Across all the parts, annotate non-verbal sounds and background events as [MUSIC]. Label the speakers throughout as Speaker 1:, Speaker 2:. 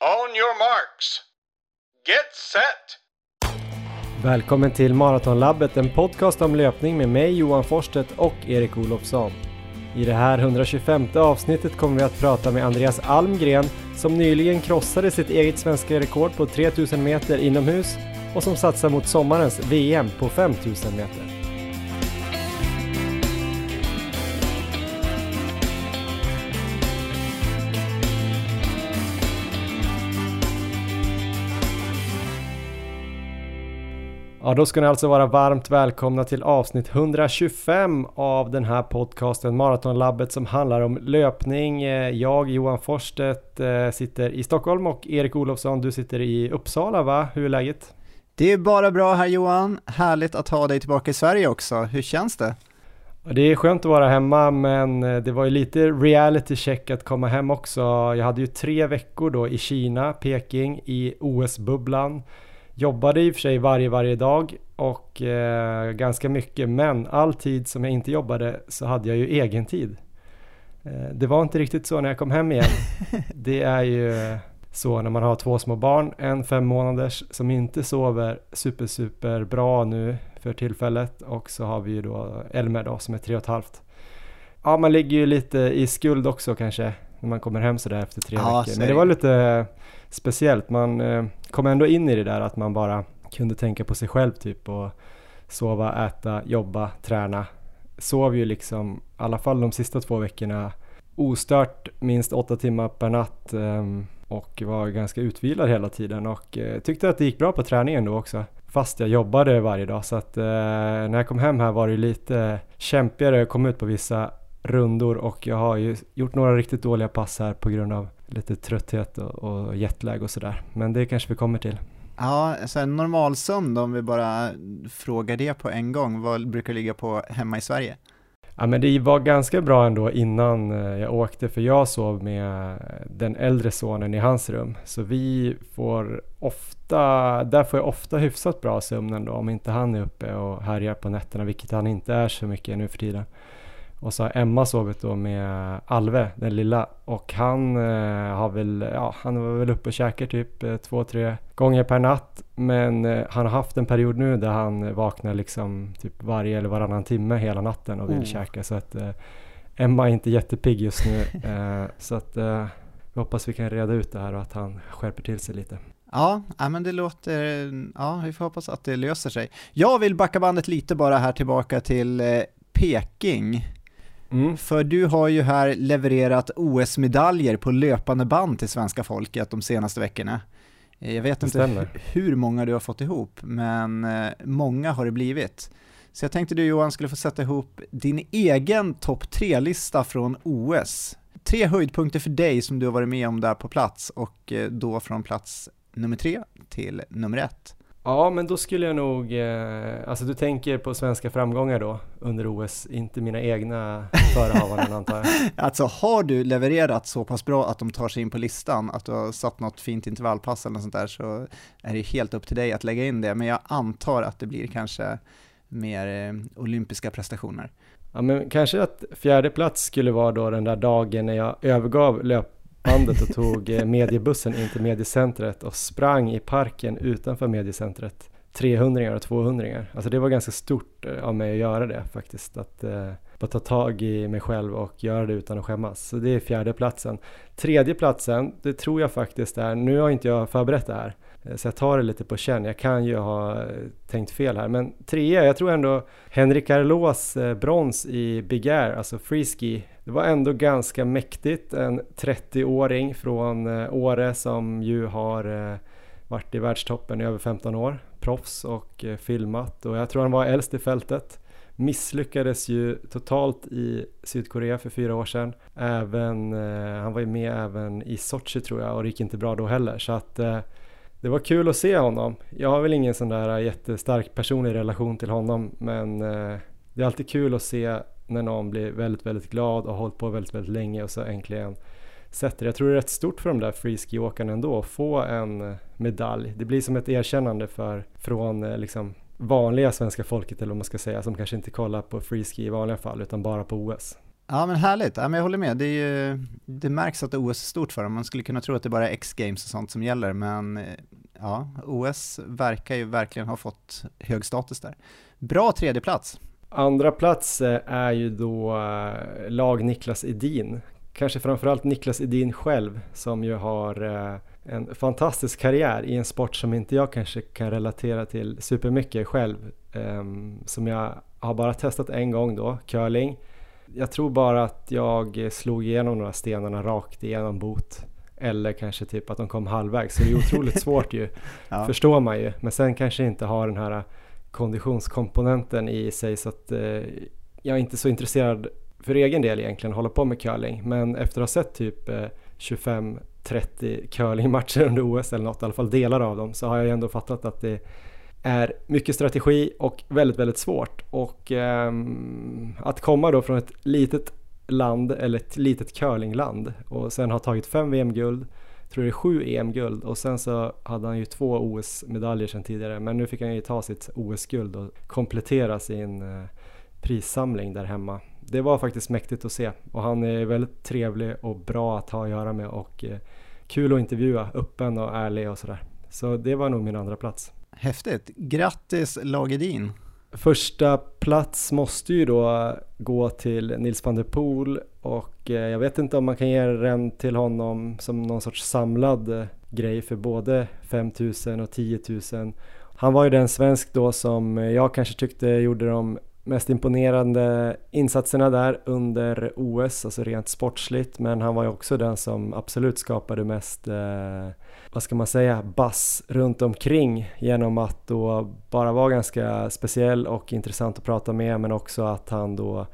Speaker 1: On your marks. Get set!
Speaker 2: Välkommen till Maratonlabbet, en podcast om löpning med mig Johan Forsstedt och Erik Olofsson. I det här 125 avsnittet kommer vi att prata med Andreas Almgren som nyligen krossade sitt eget svenska rekord på 3000 meter inomhus och som satsar mot sommarens VM på 5000 meter. Ja, då ska ni alltså vara varmt välkomna till avsnitt 125 av den här podcasten Maratonlabbet som handlar om löpning. Eh, jag, Johan Forsstedt, eh, sitter i Stockholm och Erik Olofsson, du sitter i Uppsala va? Hur är läget?
Speaker 3: Det är bara bra här Johan, härligt att ha dig tillbaka i Sverige också. Hur känns det?
Speaker 2: Det är skönt att vara hemma men eh, det var ju lite reality check att komma hem också. Jag hade ju tre veckor då i Kina, Peking, i OS-bubblan jobbade i och för sig varje, varje dag och eh, ganska mycket men all tid som jag inte jobbade så hade jag ju egen tid. Eh, det var inte riktigt så när jag kom hem igen. [LAUGHS] Det är ju så när man har två små barn, en fem månaders som inte sover super super bra nu för tillfället och så har vi ju då Elmer då som är tre och ett halvt. Ja, man ligger ju lite i skuld också kanske när man kommer hem sådär efter tre ja, veckor. Men det var lite speciellt. Man eh, kom ändå in i det där att man bara kunde tänka på sig själv typ och sova, äta, jobba, träna. Sov ju liksom, i alla fall de sista två veckorna, ostört minst åtta timmar per natt eh, och var ganska utvilad hela tiden och eh, tyckte att det gick bra på träningen då också. Fast jag jobbade varje dag så att eh, när jag kom hem här var det lite kämpigare att komma ut på vissa rundor och jag har ju gjort några riktigt dåliga pass här på grund av lite trötthet och, och jetlag och sådär. Men det kanske vi kommer till.
Speaker 3: Ja, så en normal sömn om vi bara frågar det på en gång, vad brukar ligga på hemma i Sverige?
Speaker 2: Ja men det var ganska bra ändå innan eh, jag åkte för jag sov med den äldre sonen i hans rum. Så vi får ofta, där får jag ofta hyfsat bra sömn ändå om inte han är uppe och härjar på nätterna, vilket han inte är så mycket nu för tiden. Och så har Emma sovit då med Alve, den lilla. Och han eh, har väl, ja, han var väl uppe och käkar typ eh, två, tre gånger per natt. Men eh, han har haft en period nu där han vaknar liksom typ varje eller varannan timme hela natten och vill mm. käka. Så att eh, Emma är inte jättepigg just nu. [LAUGHS] Eh, så att eh, vi hoppas vi kan reda ut det här och att han skärper till sig lite.
Speaker 3: Ja, men det låter, ja vi får hoppas att det löser sig. Jag vill backa bandet lite bara här tillbaka till Peking. Mm. För du har ju här levererat OS-medaljer på löpande band till svenska folket de senaste veckorna. Eh, jag vet inte hur många du har fått ihop, men eh, många har det blivit. Så jag tänkte du Johan skulle få sätta ihop din egen topp tre-lista från OS. Tre höjdpunkter för dig som du har varit med om där på plats och eh, då från plats nummer tre till nummer ett.
Speaker 2: Ja, men då skulle jag nog, eh, alltså du tänker på svenska framgångar då under OS, inte mina egna förehavanden [LAUGHS] antar jag?
Speaker 3: Alltså har du levererat så pass bra att de tar sig in på listan, att du har satt något fint intervallpass eller något sånt där, så är det helt upp till dig att lägga in det, men jag antar att det blir kanske mer eh, olympiska prestationer.
Speaker 2: Ja, men kanske att fjärde plats skulle vara då den där dagen när jag övergav löp bandet och tog eh, mediebussen in till mediecentret och sprang i parken utanför mediecentret. 300 och 200 Alltså det var ganska stort eh, av mig att göra det faktiskt. Att eh, bara ta tag i mig själv och göra det utan att skämmas. Så det är fjärde platsen. Tredje platsen, det tror jag faktiskt är, nu har inte jag förberett det här, eh, så jag tar det lite på känn. Jag kan ju ha tänkt fel här, men trea, jag tror ändå Henrik Arlås brons i Big Air, alltså freeski det var ändå ganska mäktigt. En 30-åring från eh, Åre som ju har eh, varit i världstoppen i över 15 år. Proffs och eh, filmat och jag tror han var äldst i fältet. Misslyckades ju totalt i Sydkorea för fyra år sedan. Även, han var ju med även i Sochi tror jag och det gick inte bra då heller. Så att det var kul att se honom. Jag har väl ingen sån där jättestark personlig relation till honom men det är alltid kul att se när någon blir väldigt, väldigt glad och har hållit på väldigt, väldigt länge och så äntligen sätter Jag tror det är rätt stort för de där freeskiåkarna ändå att få en medalj. Det blir som ett erkännande för, från eh, liksom vanliga svenska folket eller vad man ska säga som kanske inte kollar på freeski i vanliga fall utan bara på OS.
Speaker 3: Ja men härligt, ja, men jag håller med. Det, är ju, det märks att OS är stort för dem. Man skulle kunna tro att det bara är X-games och sånt som gäller, men eh, ja, OS verkar ju verkligen ha fått hög status där. Bra tredje plats.
Speaker 2: Andra plats eh, är ju då eh, lag Niklas Edin. Kanske framförallt Niklas Edin själv som ju har en fantastisk karriär i en sport som inte jag kanske kan relatera till supermycket själv. Ehm, som jag har bara testat en gång då, curling. Jag tror bara att jag slog igenom några stenarna rakt igenom bot. Eller kanske typ att de kom halvvägs. Så det är otroligt [LAUGHS] svårt ju, ja. förstår man ju. Men sen kanske inte har den här konditionskomponenten i sig så att eh, jag är inte så intresserad för egen del egentligen att hålla på med curling. Men efter att ha sett typ eh, 25 30 curlingmatcher under OS eller något, i alla fall delar av dem, så har jag ändå fattat att det är mycket strategi och väldigt, väldigt svårt. Och eh, att komma då från ett litet land, eller ett litet curlingland och sen ha tagit fem VM-guld, tror det är sju EM-guld och sen så hade han ju två OS-medaljer sedan tidigare men nu fick han ju ta sitt OS-guld och komplettera sin uh, prissamling där hemma. Det var faktiskt mäktigt att se och han är väldigt trevlig och bra att ha att göra med och uh, kul att intervjua, öppen och ärlig och sådär. Så det var nog min andra plats.
Speaker 3: Häftigt. Grattis Lagedin!
Speaker 2: Första plats måste ju då gå till Nils van der Poel och eh, jag vet inte om man kan ge den till honom som någon sorts samlad eh, grej för både 5000 och 10 000. Han var ju den svensk då som eh, jag kanske tyckte gjorde de mest imponerande insatserna där under OS, alltså rent sportsligt, men han var ju också den som absolut skapade mest, eh, vad ska man säga, bass runt omkring genom att då bara vara ganska speciell och intressant att prata med, men också att han då,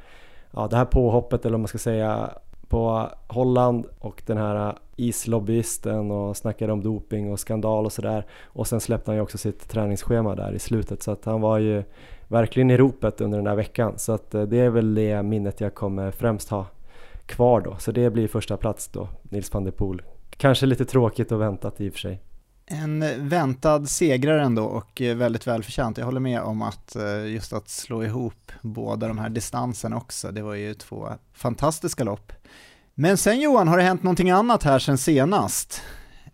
Speaker 2: ja det här påhoppet eller vad man ska säga, på Holland och den här islobbyisten och snackade om doping och skandal och sådär. Och sen släppte han ju också sitt träningsschema där i slutet så att han var ju verkligen i ropet under den här veckan. Så att eh, det är väl det minnet jag kommer främst ha kvar då. Så det blir första plats då, Nils van der Poel. Kanske lite tråkigt och väntat i och för sig.
Speaker 3: En väntad segrare ändå och eh, väldigt välförtjänt. Jag håller med om att eh, just att slå ihop båda de här distanserna också, det var ju två fantastiska lopp. Men sen Johan, har det hänt någonting annat här sen senast?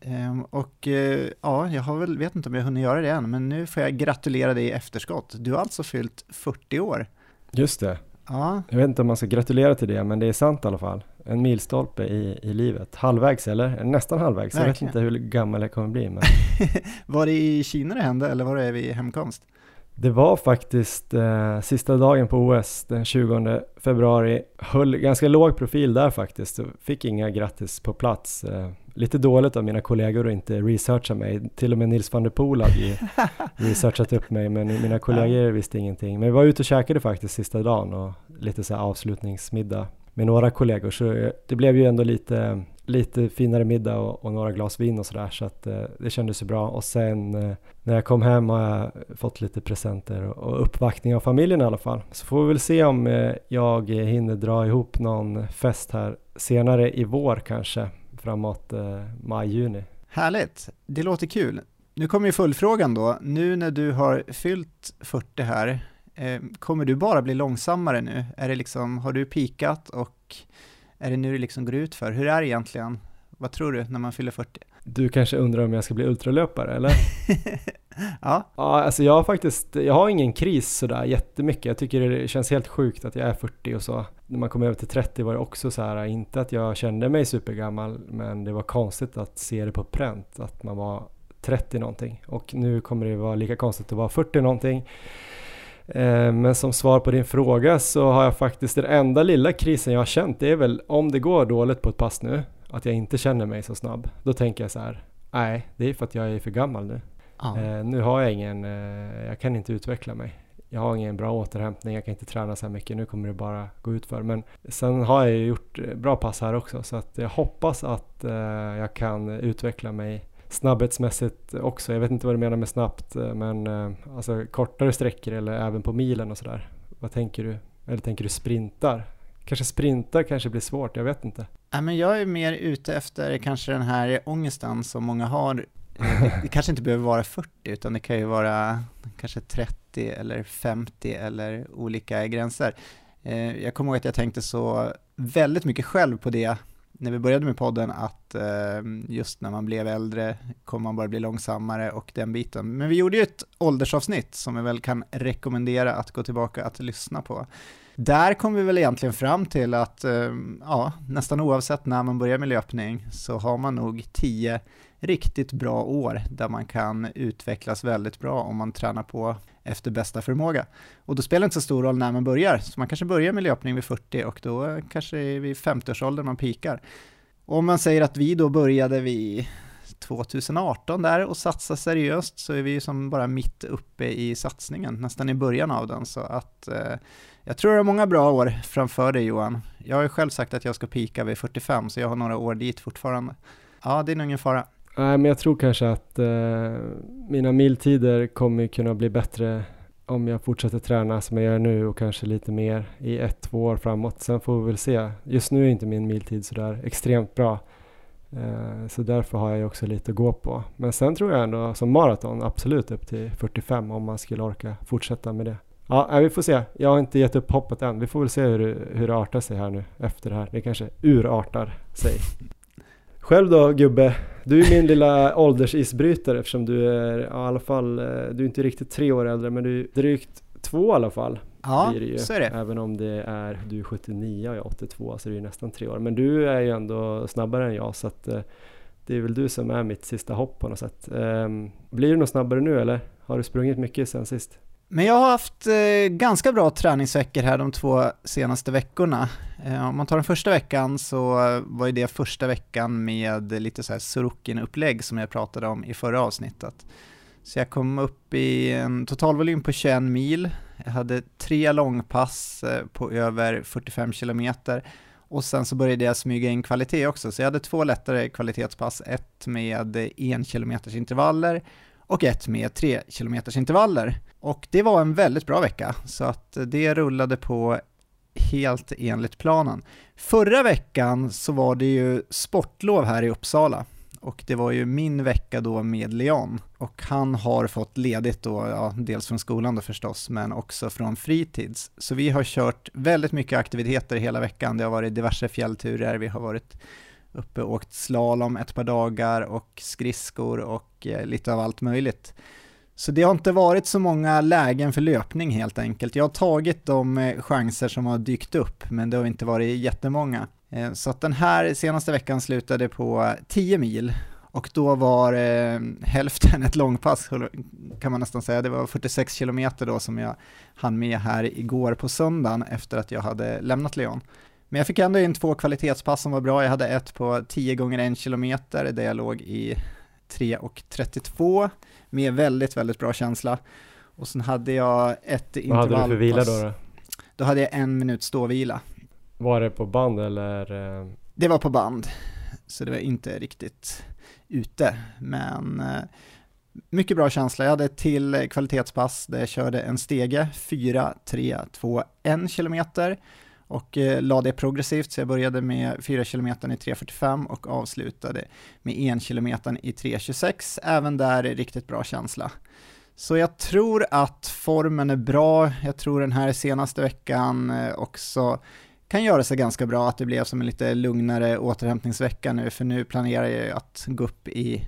Speaker 3: Ehm, och eh, ja, jag har väl, vet inte om jag hunnit göra det än, men nu får jag gratulera dig i efterskott. Du har alltså fyllt 40 år.
Speaker 2: Just det. Ja. Jag vet inte om man ska gratulera till det, men det är sant i alla fall. En milstolpe i, i livet. Halvvägs eller? Nästan halvvägs. Verkligen. Jag vet inte hur gammal jag kommer bli. Men... [LAUGHS]
Speaker 3: var det i Kina det hände eller var det vid hemkomst?
Speaker 2: Det var faktiskt eh, sista dagen på OS den 20 februari. Höll ganska låg profil där faktiskt. Fick inga grattis på plats. Eh, lite dåligt av mina kollegor att inte researcha mig. Till och med Nils van der Poel hade ju [LAUGHS] researchat upp mig men mina kollegor visste ingenting. Men vi var ute och käkade faktiskt sista dagen och lite så avslutningsmiddag med några kollegor så eh, det blev ju ändå lite, lite finare middag och, och några glas vin och sådär så att eh, det kändes ju bra och sen eh, när jag kom hem har jag fått lite presenter och, och uppvaktning av familjen i alla fall. Så får vi väl se om eh, jag hinner dra ihop någon fest här senare i vår kanske framåt eh, maj-juni.
Speaker 3: Härligt, det låter kul. Nu kommer ju fullfrågan då. Nu när du har fyllt 40 här, kommer du bara bli långsammare nu? Är det liksom, har du pikat och är det nu det liksom går ut för? Hur är det egentligen? Vad tror du när man fyller 40?
Speaker 2: Du kanske undrar om jag ska bli ultralöpare eller? [LAUGHS]
Speaker 3: ja.
Speaker 2: Ja, alltså jag har faktiskt, jag har ingen kris sådär jättemycket. Jag tycker det känns helt sjukt att jag är 40 och så. När man kom över till 30 var det också så här, inte att jag kände mig supergammal, men det var konstigt att se det på pränt, att man var 30 någonting. Och nu kommer det vara lika konstigt att vara 40 någonting. Eh, men som svar på din fråga så har jag faktiskt den enda lilla krisen jag har känt det är väl om det går dåligt på ett pass nu att jag inte känner mig så snabb. Då tänker jag så här, nej det är för att jag är för gammal nu. Ah. Nu har jag ingen, eh, jag kan inte utveckla mig. Jag har ingen bra återhämtning, jag kan inte träna så här mycket, nu kommer det bara gå ut för. Men sen har jag ju gjort bra pass här också så att jag hoppas att jag kan utveckla mig snabbhetsmässigt också. Jag vet inte vad du menar med snabbt eh, men eh, alltså kortare sträckor eller även på milen och sådär. Vad tänker du? Eller tänker du sprintar? Kanske sprintar kanske blir svårt, jag vet inte.
Speaker 3: Ja, men jag är mer ute efter kanske den här ångesten som många har. Eh, det, kanske inte behöver vara 40 utan det kan ju vara kanske 30 eller 50 eller olika gränser. Jag kommer ihåg att jag tänkte så väldigt mycket själv på det när vi började med podden att eh, just när man blev äldre kommer man bara bli långsammare och den biten. Men vi gjorde ju ett åldersavsnitt som vi väl kan rekommendera att gå tillbaka att lyssna på. Där kom vi väl egentligen fram till att eh, ja, nästan oavsett när man börjar med löpning så har man nog tio riktigt bra år där man kan utvecklas väldigt bra om man tränar på efter bästa förmåga. Och då spelar det inte så stor roll när man börjar, så man kanske börjar med löpning vid 40 och då kanske det är vid 50-årsåldern man pikar. Och om man säger att vi då började vid 2018 där och satsa seriöst så är vi som bara mitt uppe i satsningen, nästan i början av den. Så att eh, jag tror det är många bra år framför dig Johan. Jag har ju själv sagt att jag ska pika vid 45 så jag har några år dit fortfarande. Ja, det är nog ingen fara.
Speaker 2: Nej, men jag tror kanske att eh, mina miltider kommer kunna bli bättre om jag fortsätter träna som jag gör nu och kanske lite mer i ett, två år framåt. Sen får vi väl se. Just nu är inte min miltid sådär extremt bra. Eh, så därför har jag också lite att gå på. Men sen tror jag ändå som maraton absolut upp till 45 om man skulle orka fortsätta med det. Ja, vi får se. Jag har inte gett upp hoppet än. Vi får väl se hur, hur det artar sig här nu efter det här. Det kanske urartar sig. Själv då gubbe? Du är min lilla åldersisbrytare eftersom du är i alla fall, eh, du är inte riktigt tre år äldre men du är drygt två i alla fall.
Speaker 3: Ja, ju, så är det.
Speaker 2: Även om det är, du är 79 och jag är 82 så det är nästan tre år. Men du är ju ändå snabbare än jag så att eh, det är väl du som är mitt sista hopp på något sätt. Um, blir du något snabbare nu eller? Har du sprungit mycket sen sist?
Speaker 3: Men jag har haft eh, ganska bra träningsveckor här de två senaste veckorna. Eh, om man tar den första veckan så var ju det första veckan med lite så här Sorokin-upplägg som jag pratade om i förra avsnittet. Så jag kom upp i en totalvolym på 21 mil, jag hade tre långpass eh, på över 45 kilometer och sen så började jag smyga in kvalitet också, så jag hade två lättare kvalitetspass, ett med en kilometers intervaller och ett med 3 km intervaller. Och det var en väldigt bra vecka, så att det rullade på helt enligt planen. Förra veckan så var det ju sportlov här i Uppsala och det var ju min vecka då med Leon och han har fått ledigt då, ja, dels från skolan då förstås, men också från fritids. Så vi har kört väldigt mycket aktiviteter hela veckan. Det har varit diverse fjällturer, vi har varit uppe och åkt slalom ett par dagar och skridskor och eh, lite av allt möjligt. Så det har inte varit så många lägen för löpning helt enkelt. Jag har tagit de eh, chanser som har dykt upp, men det har inte varit jättemånga. Eh, så att den här senaste veckan slutade på 10 mil och då var eh, hälften ett långpass kan man nästan säga. Det var 46 kilometer då som jag hann med här igår på söndagen efter att jag hade lämnat Leon. Men jag fick ändå in två kvalitetspass som var bra. Jag hade ett på 10 gånger 1 kilometer där jag låg i 3.32 med väldigt, väldigt bra känsla. Och sen hade jag ett intervallpass.
Speaker 2: Vad hade du för vila då? Då,
Speaker 3: då hade jag en minut ståvila.
Speaker 2: Var det på band eller? Eh?
Speaker 3: Det var på band, så det var inte riktigt ute, men eh, mycket bra känsla. Jag hade till kvalitetspass där jag körde en stege, 4, 3, 2, 1 kilometer och eh, la det progressivt, så jag började med 4 km i 3.45 och avslutade med 1 km i 3.26, även där är riktigt bra känsla. Så jag tror att formen är bra, jag tror den här senaste veckan eh, också kan göra sig ganska bra, att det blev som en lite lugnare återhämtningsvecka nu, för nu planerar jag att gå upp i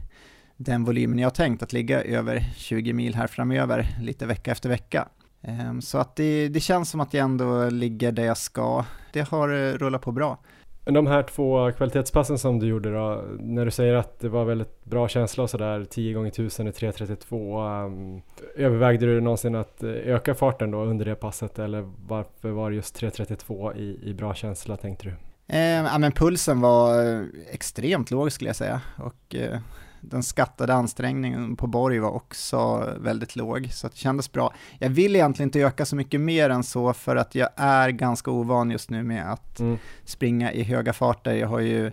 Speaker 3: den volymen jag har tänkt, att ligga över 20 mil här framöver, lite vecka efter vecka. Ehm, så att det, det känns som att jag ändå ligger där jag ska. Det har eh, rullat på bra.
Speaker 2: De här två kvalitetspassen som du gjorde då, när du säger att det var väldigt bra känsla och sådär, 10 gånger 1000 i 3.32, um, övervägde du någonsin att eh, öka farten då under det passet eller varför var det just 3.32 i, i bra känsla tänkte du?
Speaker 3: Eh, ja men pulsen var eh, extremt låg skulle jag säga och eh, den skattade ansträngningen på Borg var också väldigt låg, så det kändes bra. Jag vill egentligen inte öka så mycket mer än så, för att jag är ganska ovan just nu med att mm. springa i höga farter. Jag har ju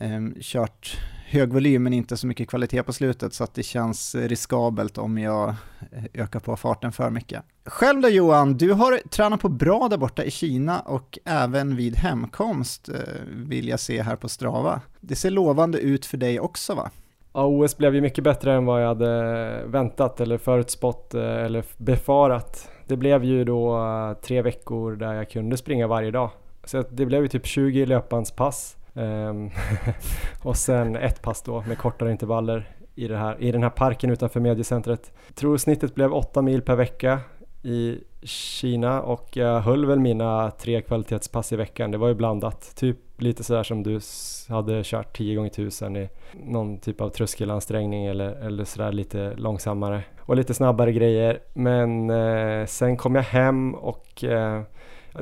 Speaker 3: eh, kört hög volym men inte så mycket kvalitet på slutet, så att det känns riskabelt om jag eh, ökar på farten för mycket. Själv då Johan, du har tränat på bra där borta i Kina och även vid hemkomst eh, vill jag se här på Strava. Det ser lovande ut för dig också va?
Speaker 2: Ja, OS blev ju mycket bättre än vad jag hade väntat eller förutspått eh, eller befarat. Det blev ju då eh, tre veckor där jag kunde springa varje dag. Så det blev ju typ 20 löpbandspass ehm, [LAUGHS] och sen ett pass då med kortare intervaller i, det här, i den här parken utanför mediecentret. Jag tror snittet blev 8 mil per vecka i Kina och jag höll väl mina tre kvalitetspass i veckan. Det var ju blandat, typ lite sådär som du hade kört 10 gånger 1000 i någon typ av tröskelansträngning eller, eller sådär lite långsammare och lite snabbare grejer. Men eh, sen kom jag hem och eh,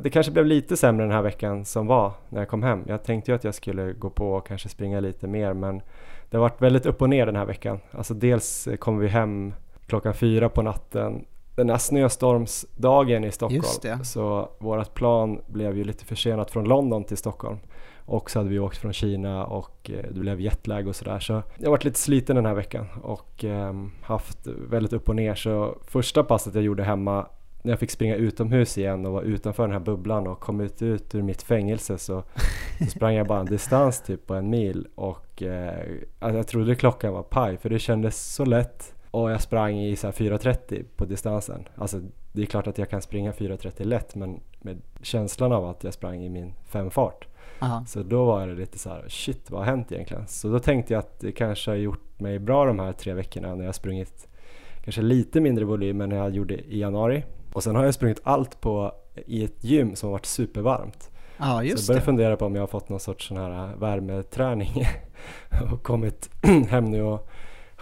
Speaker 2: det kanske blev lite sämre den här veckan som var när jag kom hem. Jag tänkte ju att jag skulle gå på och kanske springa lite mer men det har varit väldigt upp och ner den här veckan. Alltså dels eh, kom vi hem klockan fyra på natten den här snöstormsdagen i Stockholm. Så vårt plan blev ju lite försenat från London till Stockholm. Och så hade vi åkt från Kina och eh, det blev jetlag och sådär. Så jag har varit lite sliten den här veckan och eh, haft väldigt upp och ner. Så första passet jag gjorde hemma när jag fick springa utomhus igen och var utanför den här bubblan och kom ut, ut ur mitt fängelse så, så sprang jag bara en distans typ på en mil och eh, alltså jag trodde klockan var paj för det kändes så lätt och jag sprang i så 4.30 på distansen. Alltså det är klart att jag kan springa 4.30 lätt men med känslan av att jag sprang i min femfart. Aha. Så då var det lite så här, shit vad har hänt egentligen? Så då tänkte jag att det kanske har gjort mig bra de här tre veckorna när jag sprungit kanske lite mindre volym än jag gjorde i januari. Och sen har jag sprungit allt på, i ett gym som har varit supervarmt.
Speaker 3: Just
Speaker 2: så jag börjar
Speaker 3: det.
Speaker 2: fundera på om jag har fått någon sorts sån här värmeträning [LAUGHS] och kommit [CLEARS THROAT] hem nu och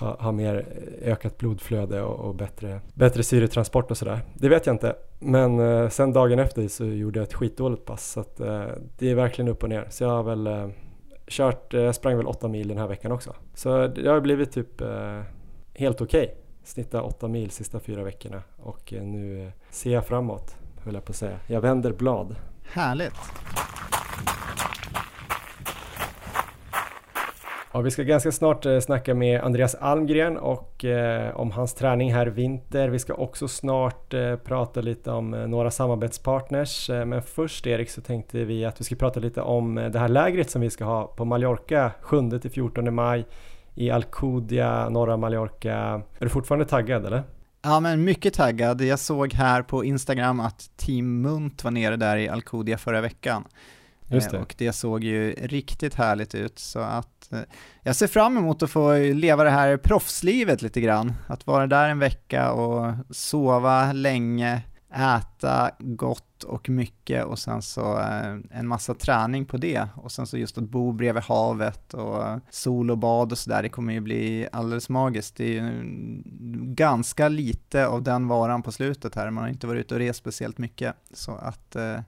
Speaker 2: ha, ha mer ökat blodflöde och, och, bättre, bättre syretransport och sådär. Det vet jag inte. Men eh, sen dagen efter så gjorde jag ett skitdåligt pass så att, eh, det är verkligen upp och ner. Så jag har väl eh, kört, eh, jag sprang väl åtta mil den här veckan också. Så det har blivit typ eh, helt okej. Okay. Snitta åtta mil sista fyra veckorna och eh, nu eh, ser jag framåt höll jag på att säga. Jag vänder blad.
Speaker 3: Härligt!
Speaker 2: Ja, vi ska ganska snart eh, snacka med Andreas Almgren och eh, om hans träning här vinter. Vi ska också snart eh, prata lite om eh, några samarbetspartners. Eh, men först Erik så tänkte vi att vi ska prata lite om det här lägret som vi ska ha på Mallorca 7-14 maj i Alcudia, norra Mallorca. Är du fortfarande taggad eller?
Speaker 3: Ja men mycket taggad. Jag såg här på Instagram att Team Munt var nere där i Alcudia förra veckan. Just det. Och det såg ju riktigt härligt ut så att eh, jag ser fram emot att få leva det här proffslivet lite grann. Att vara där en vecka och sova länge, äta gott och mycket och sen så eh, en massa träning på det och sen så just att bo bredvid havet och sol och bad och sådär, det kommer ju bli alldeles magiskt. Det är ju ganska lite av den varan på slutet här, man har inte varit ute och rest speciellt mycket så att eh,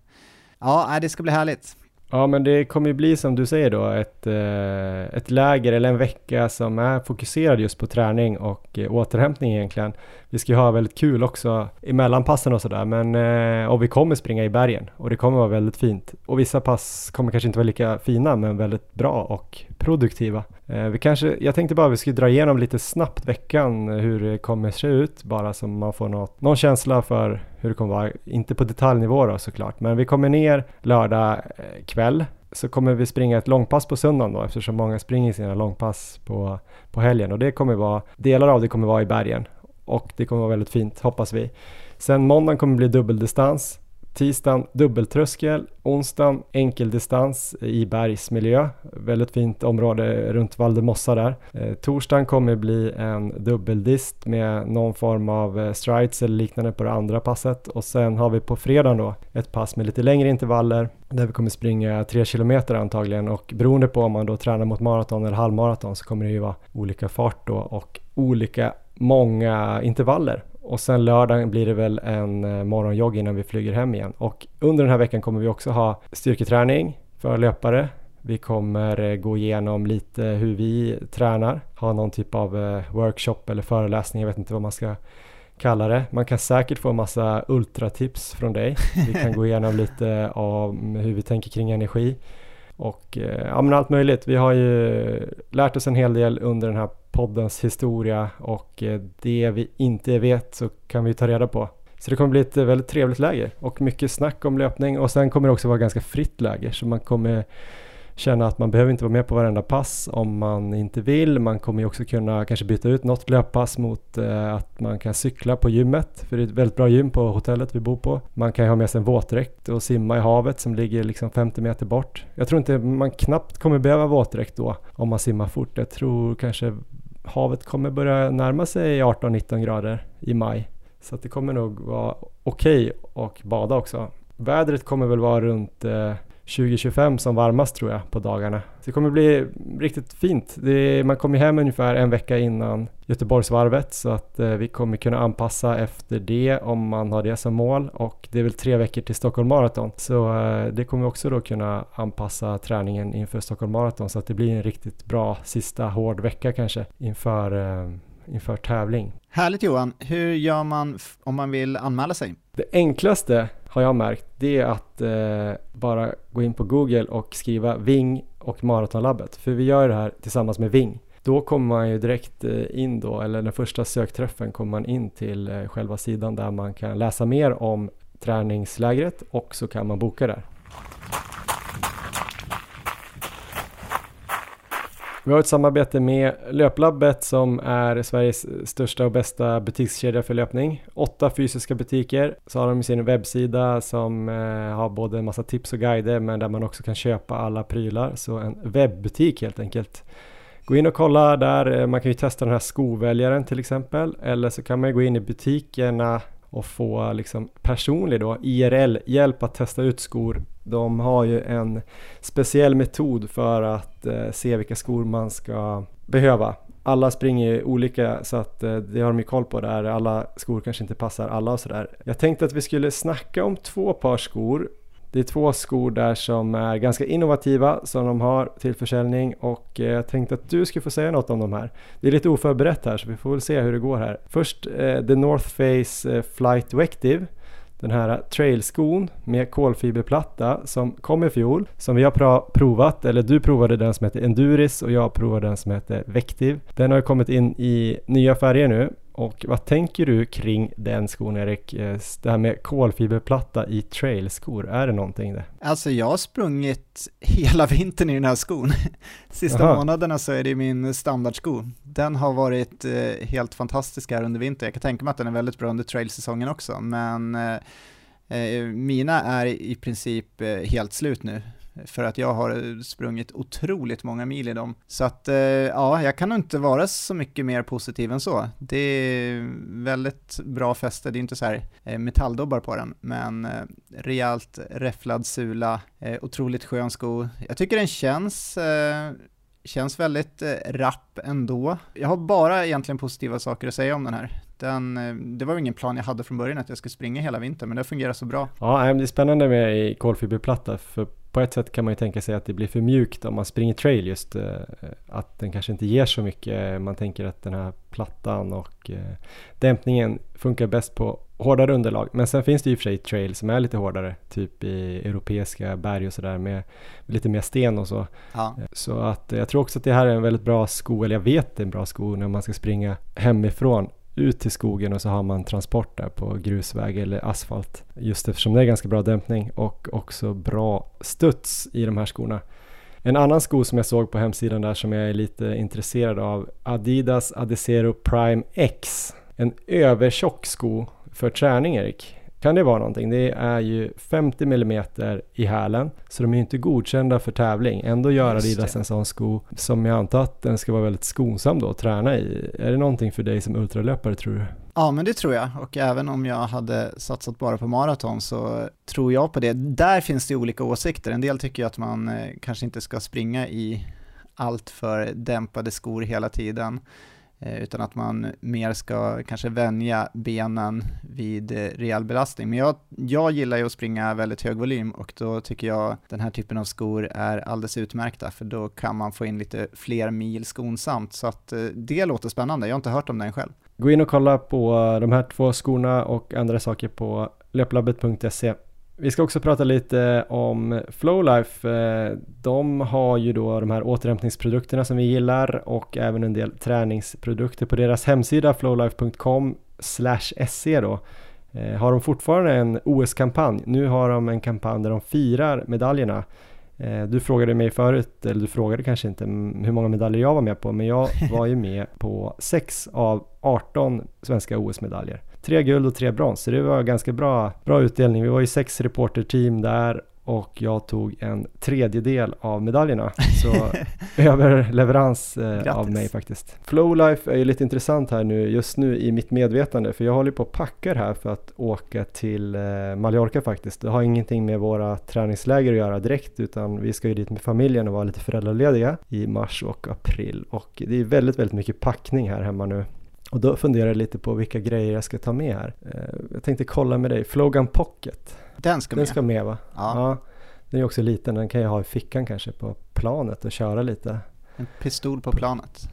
Speaker 3: ja, det ska bli härligt.
Speaker 2: Ja men det kommer ju bli som du säger då ett, eh, ett läger eller en vecka som är fokuserad just på träning och eh, återhämtning egentligen. Vi ska ju ha väldigt kul också emellan passen och sådär men eh, och vi kommer springa i bergen och det kommer vara väldigt fint. Och vissa pass kommer kanske inte vara lika fina men väldigt bra och produktiva. Eh, vi kanske, jag tänkte bara att vi skulle dra igenom lite snabbt veckan eh, hur det kommer se ut bara så man får något, någon känsla för hur det kommer vara. Inte på detaljnivå då såklart men vi kommer ner lördag eh, kväll så kommer vi springa ett långpass på söndagen då eftersom många springer sina långpass på, på helgen och det kommer vara, delar av det kommer vara i bergen och det kommer vara väldigt fint hoppas vi. Sen måndagen kommer bli dubbeldistans Tisdagen dubbeltröskel, onsdagen enkeldistans i bergsmiljö. Väldigt fint område runt Valdemossa där. Eh, torsdagen kommer bli en dubbeldist med någon form av eh, strides eller liknande på det andra passet och sen har vi på fredagen då ett pass med lite längre intervaller där vi kommer springa tre kilometer antagligen och beroende på om man då tränar mot maraton eller halvmaraton så kommer det ju vara olika fart då och olika många intervaller och sen lördagen blir det väl en eh, morgonjogg innan vi flyger hem igen. Och under den här veckan kommer vi också ha styrketräning för löpare. Vi kommer eh, gå igenom lite hur vi tränar, ha någon typ av eh, workshop eller föreläsning, jag vet inte vad man ska kalla det. Man kan säkert få en massa ultratips från dig. Vi kan gå igenom lite om hur vi tänker kring energi och eh, ja, men allt möjligt. Vi har ju lärt oss en hel del under den här poddens historia och eh, det vi inte vet så kan vi ta reda på. Så det kommer bli ett väldigt trevligt läger och mycket snack om löpning och sen kommer det också vara ganska fritt läger så man kommer känna att man behöver inte vara med på varenda pass om man inte vill. Man kommer ju också kunna kanske byta ut något löppass mot eh, att man kan cykla på gymmet, för det är ett väldigt bra gym på hotellet vi bor på. Man kan ju ha med sig en våtdräkt och simma i havet som ligger liksom 50 meter bort. Jag tror inte man knappt kommer behöva våtdräkt då om man simmar fort. Jag tror kanske havet kommer börja närma sig 18-19 grader i maj. Så att det kommer nog vara okej okay att bada också. Vädret kommer väl vara runt eh, 2025 som varmast tror jag på dagarna. Så det kommer bli riktigt fint. Är, man kommer hem ungefär en vecka innan Göteborgsvarvet så att eh, vi kommer kunna anpassa efter det om man har det som mål och det är väl tre veckor till Stockholm Marathon. Så eh, det kommer också då kunna anpassa träningen inför Stockholm Marathon så att det blir en riktigt bra sista hård vecka kanske inför, eh, inför tävling.
Speaker 3: Härligt Johan! Hur gör man om man vill anmäla sig?
Speaker 2: Det enklaste har jag märkt det är att eh, bara gå in på Google och skriva Ving och Maratonlabbet. För vi gör det här tillsammans med Ving. Då kommer man ju direkt eh, in då, eller den första sökträffen kommer man in till eh, själva sidan där man kan läsa mer om träningslägret och så kan man boka där. Vi har ett samarbete med Löplabbet som är Sveriges största och bästa butikskedja för löpning. Åtta fysiska butiker, så har de sin webbsida som eh, har både en massa tips och guider men där man också kan köpa alla prylar. Så en webbutik helt enkelt. Gå in och kolla där, eh, man kan ju testa den här skoväljaren till exempel eller så kan man gå in i butikerna och få liksom personlig då IRL hjälp att testa ut skor. De har ju en speciell metod för att eh, se vilka skor man ska behöva. Alla springer ju olika så att eh, det har de ju koll på där. Alla skor kanske inte passar alla och sådär. Jag tänkte att vi skulle snacka om två par skor det är två skor där som är ganska innovativa som de har till försäljning och eh, jag tänkte att du skulle få säga något om de här. Det är lite oförberett här så vi får väl se hur det går här. Först eh, The North Face eh, Flight Vective den här trailskon med kolfiberplatta som kom i fjol, som vi har provat, eller du provade den som heter Enduris och jag provade den som heter Vective. Den har kommit in i nya färger nu och vad tänker du kring den skon Erik? Eh, det här med kolfiberplatta i trailskor, är det någonting det?
Speaker 3: Alltså jag har sprungit hela [LAUGHS] vintern i den här skon. [LAUGHS] Sista Aha. månaderna så är det min standardsko. Den har varit eh, helt fantastisk här under vintern. Jag kan tänka mig att den är väldigt bra under trailsäsongen också, men eh, mina är i princip helt slut nu för att jag har eh, sprungit otroligt många mil i dem. Så att eh, ja, jag kan nog inte vara så mycket mer positiv än så. Det är väldigt bra fäste, det är inte så här eh, metalldobbar på den, men eh, rejält räfflad sula, eh, otroligt skön sko. Jag tycker den känns eh, känns väldigt rapp ändå. Jag har bara egentligen positiva saker att säga om den här. Den, det var ingen plan jag hade från början att jag skulle springa hela vintern, men det fungerar så bra.
Speaker 2: Ja, det är spännande med kolfiberplatta, för på ett sätt kan man ju tänka sig att det blir för mjukt om man springer trail just eh, att den kanske inte ger så mycket. Man tänker att den här plattan och eh, dämpningen funkar bäst på hårdare underlag. Men sen finns det ju i och för sig trail som är lite hårdare, typ i europeiska berg och sådär med, lite mer sten och så. Ja. Så att jag tror också att det här är en väldigt bra sko, eller jag vet det är en bra sko när man ska springa hemifrån ut till skogen och så har man transport där på grusväg eller asfalt. Just eftersom det är ganska bra dämpning och också bra studs i de här skorna. En annan sko som jag såg på hemsidan där som jag är lite intresserad av Adidas Adizero Prime X. En övertjock sko för träning Erik. Kan det vara någonting? Det är ju 50 mm i hälen så de är ju inte godkända för tävling. Ändå gör Adidas en sån sko som jag antar att den ska vara väldigt skonsam då att träna i. Är det någonting för dig som ultralöpare tror du?
Speaker 3: Ja, men det tror jag. Och även om jag hade satsat bara på maraton så tror jag på det. Där finns det olika åsikter. En del tycker att man eh, kanske inte ska springa i allt för dämpade skor hela tiden. Eh, utan att man mer ska kanske vänja benen vid eh, rejäl belastning. Men jag, jag gillar ju att springa väldigt hög volym och då tycker jag den här typen av skor är alldeles utmärkta för då kan man få in lite fler mil skonsamt. Så att eh, det låter spännande, jag har inte hört om den själv.
Speaker 2: Gå in och kolla på de här två skorna och andra saker på löplabbet.se. Vi ska också prata lite om Flowlife. Eh, de har ju då de här återhämtningsprodukterna som vi gillar och även en del träningsprodukter på deras hemsida flowlife.com se då. Eh, har de fortfarande en OS-kampanj. Nu har de en kampanj där de firar medaljerna Eh, du frågade mig förut, eller du frågade kanske inte hur många medaljer jag var med på, men jag [LAUGHS] var ju med på 6 av 18 svenska OS-medaljer. Tre guld och tre brons, så det var ganska bra, bra utdelning. Vi var ju sex reporterteam där och jag tog en tredjedel av medaljerna. Så [LAUGHS] överleverans eh, av mig faktiskt. Flowlife är ju lite intressant här nu just nu i mitt medvetande för jag håller på och packar här för att åka till eh, Mallorca faktiskt. Det har ingenting med våra träningsläger att göra direkt utan vi ska ju dit med familjen och vara lite föräldralediga i mars och april och det är väldigt, väldigt mycket packning här hemma nu. Och då funderar jag lite på vilka grejer jag ska ta med här. Eh, jag tänkte kolla med dig, Flogan Pocket
Speaker 3: den ska med.
Speaker 2: Den ska med va?
Speaker 3: Ja.
Speaker 2: ja. Den är också liten, den kan jag ha i fickan kanske på planet och köra lite.
Speaker 3: En pistol på planet.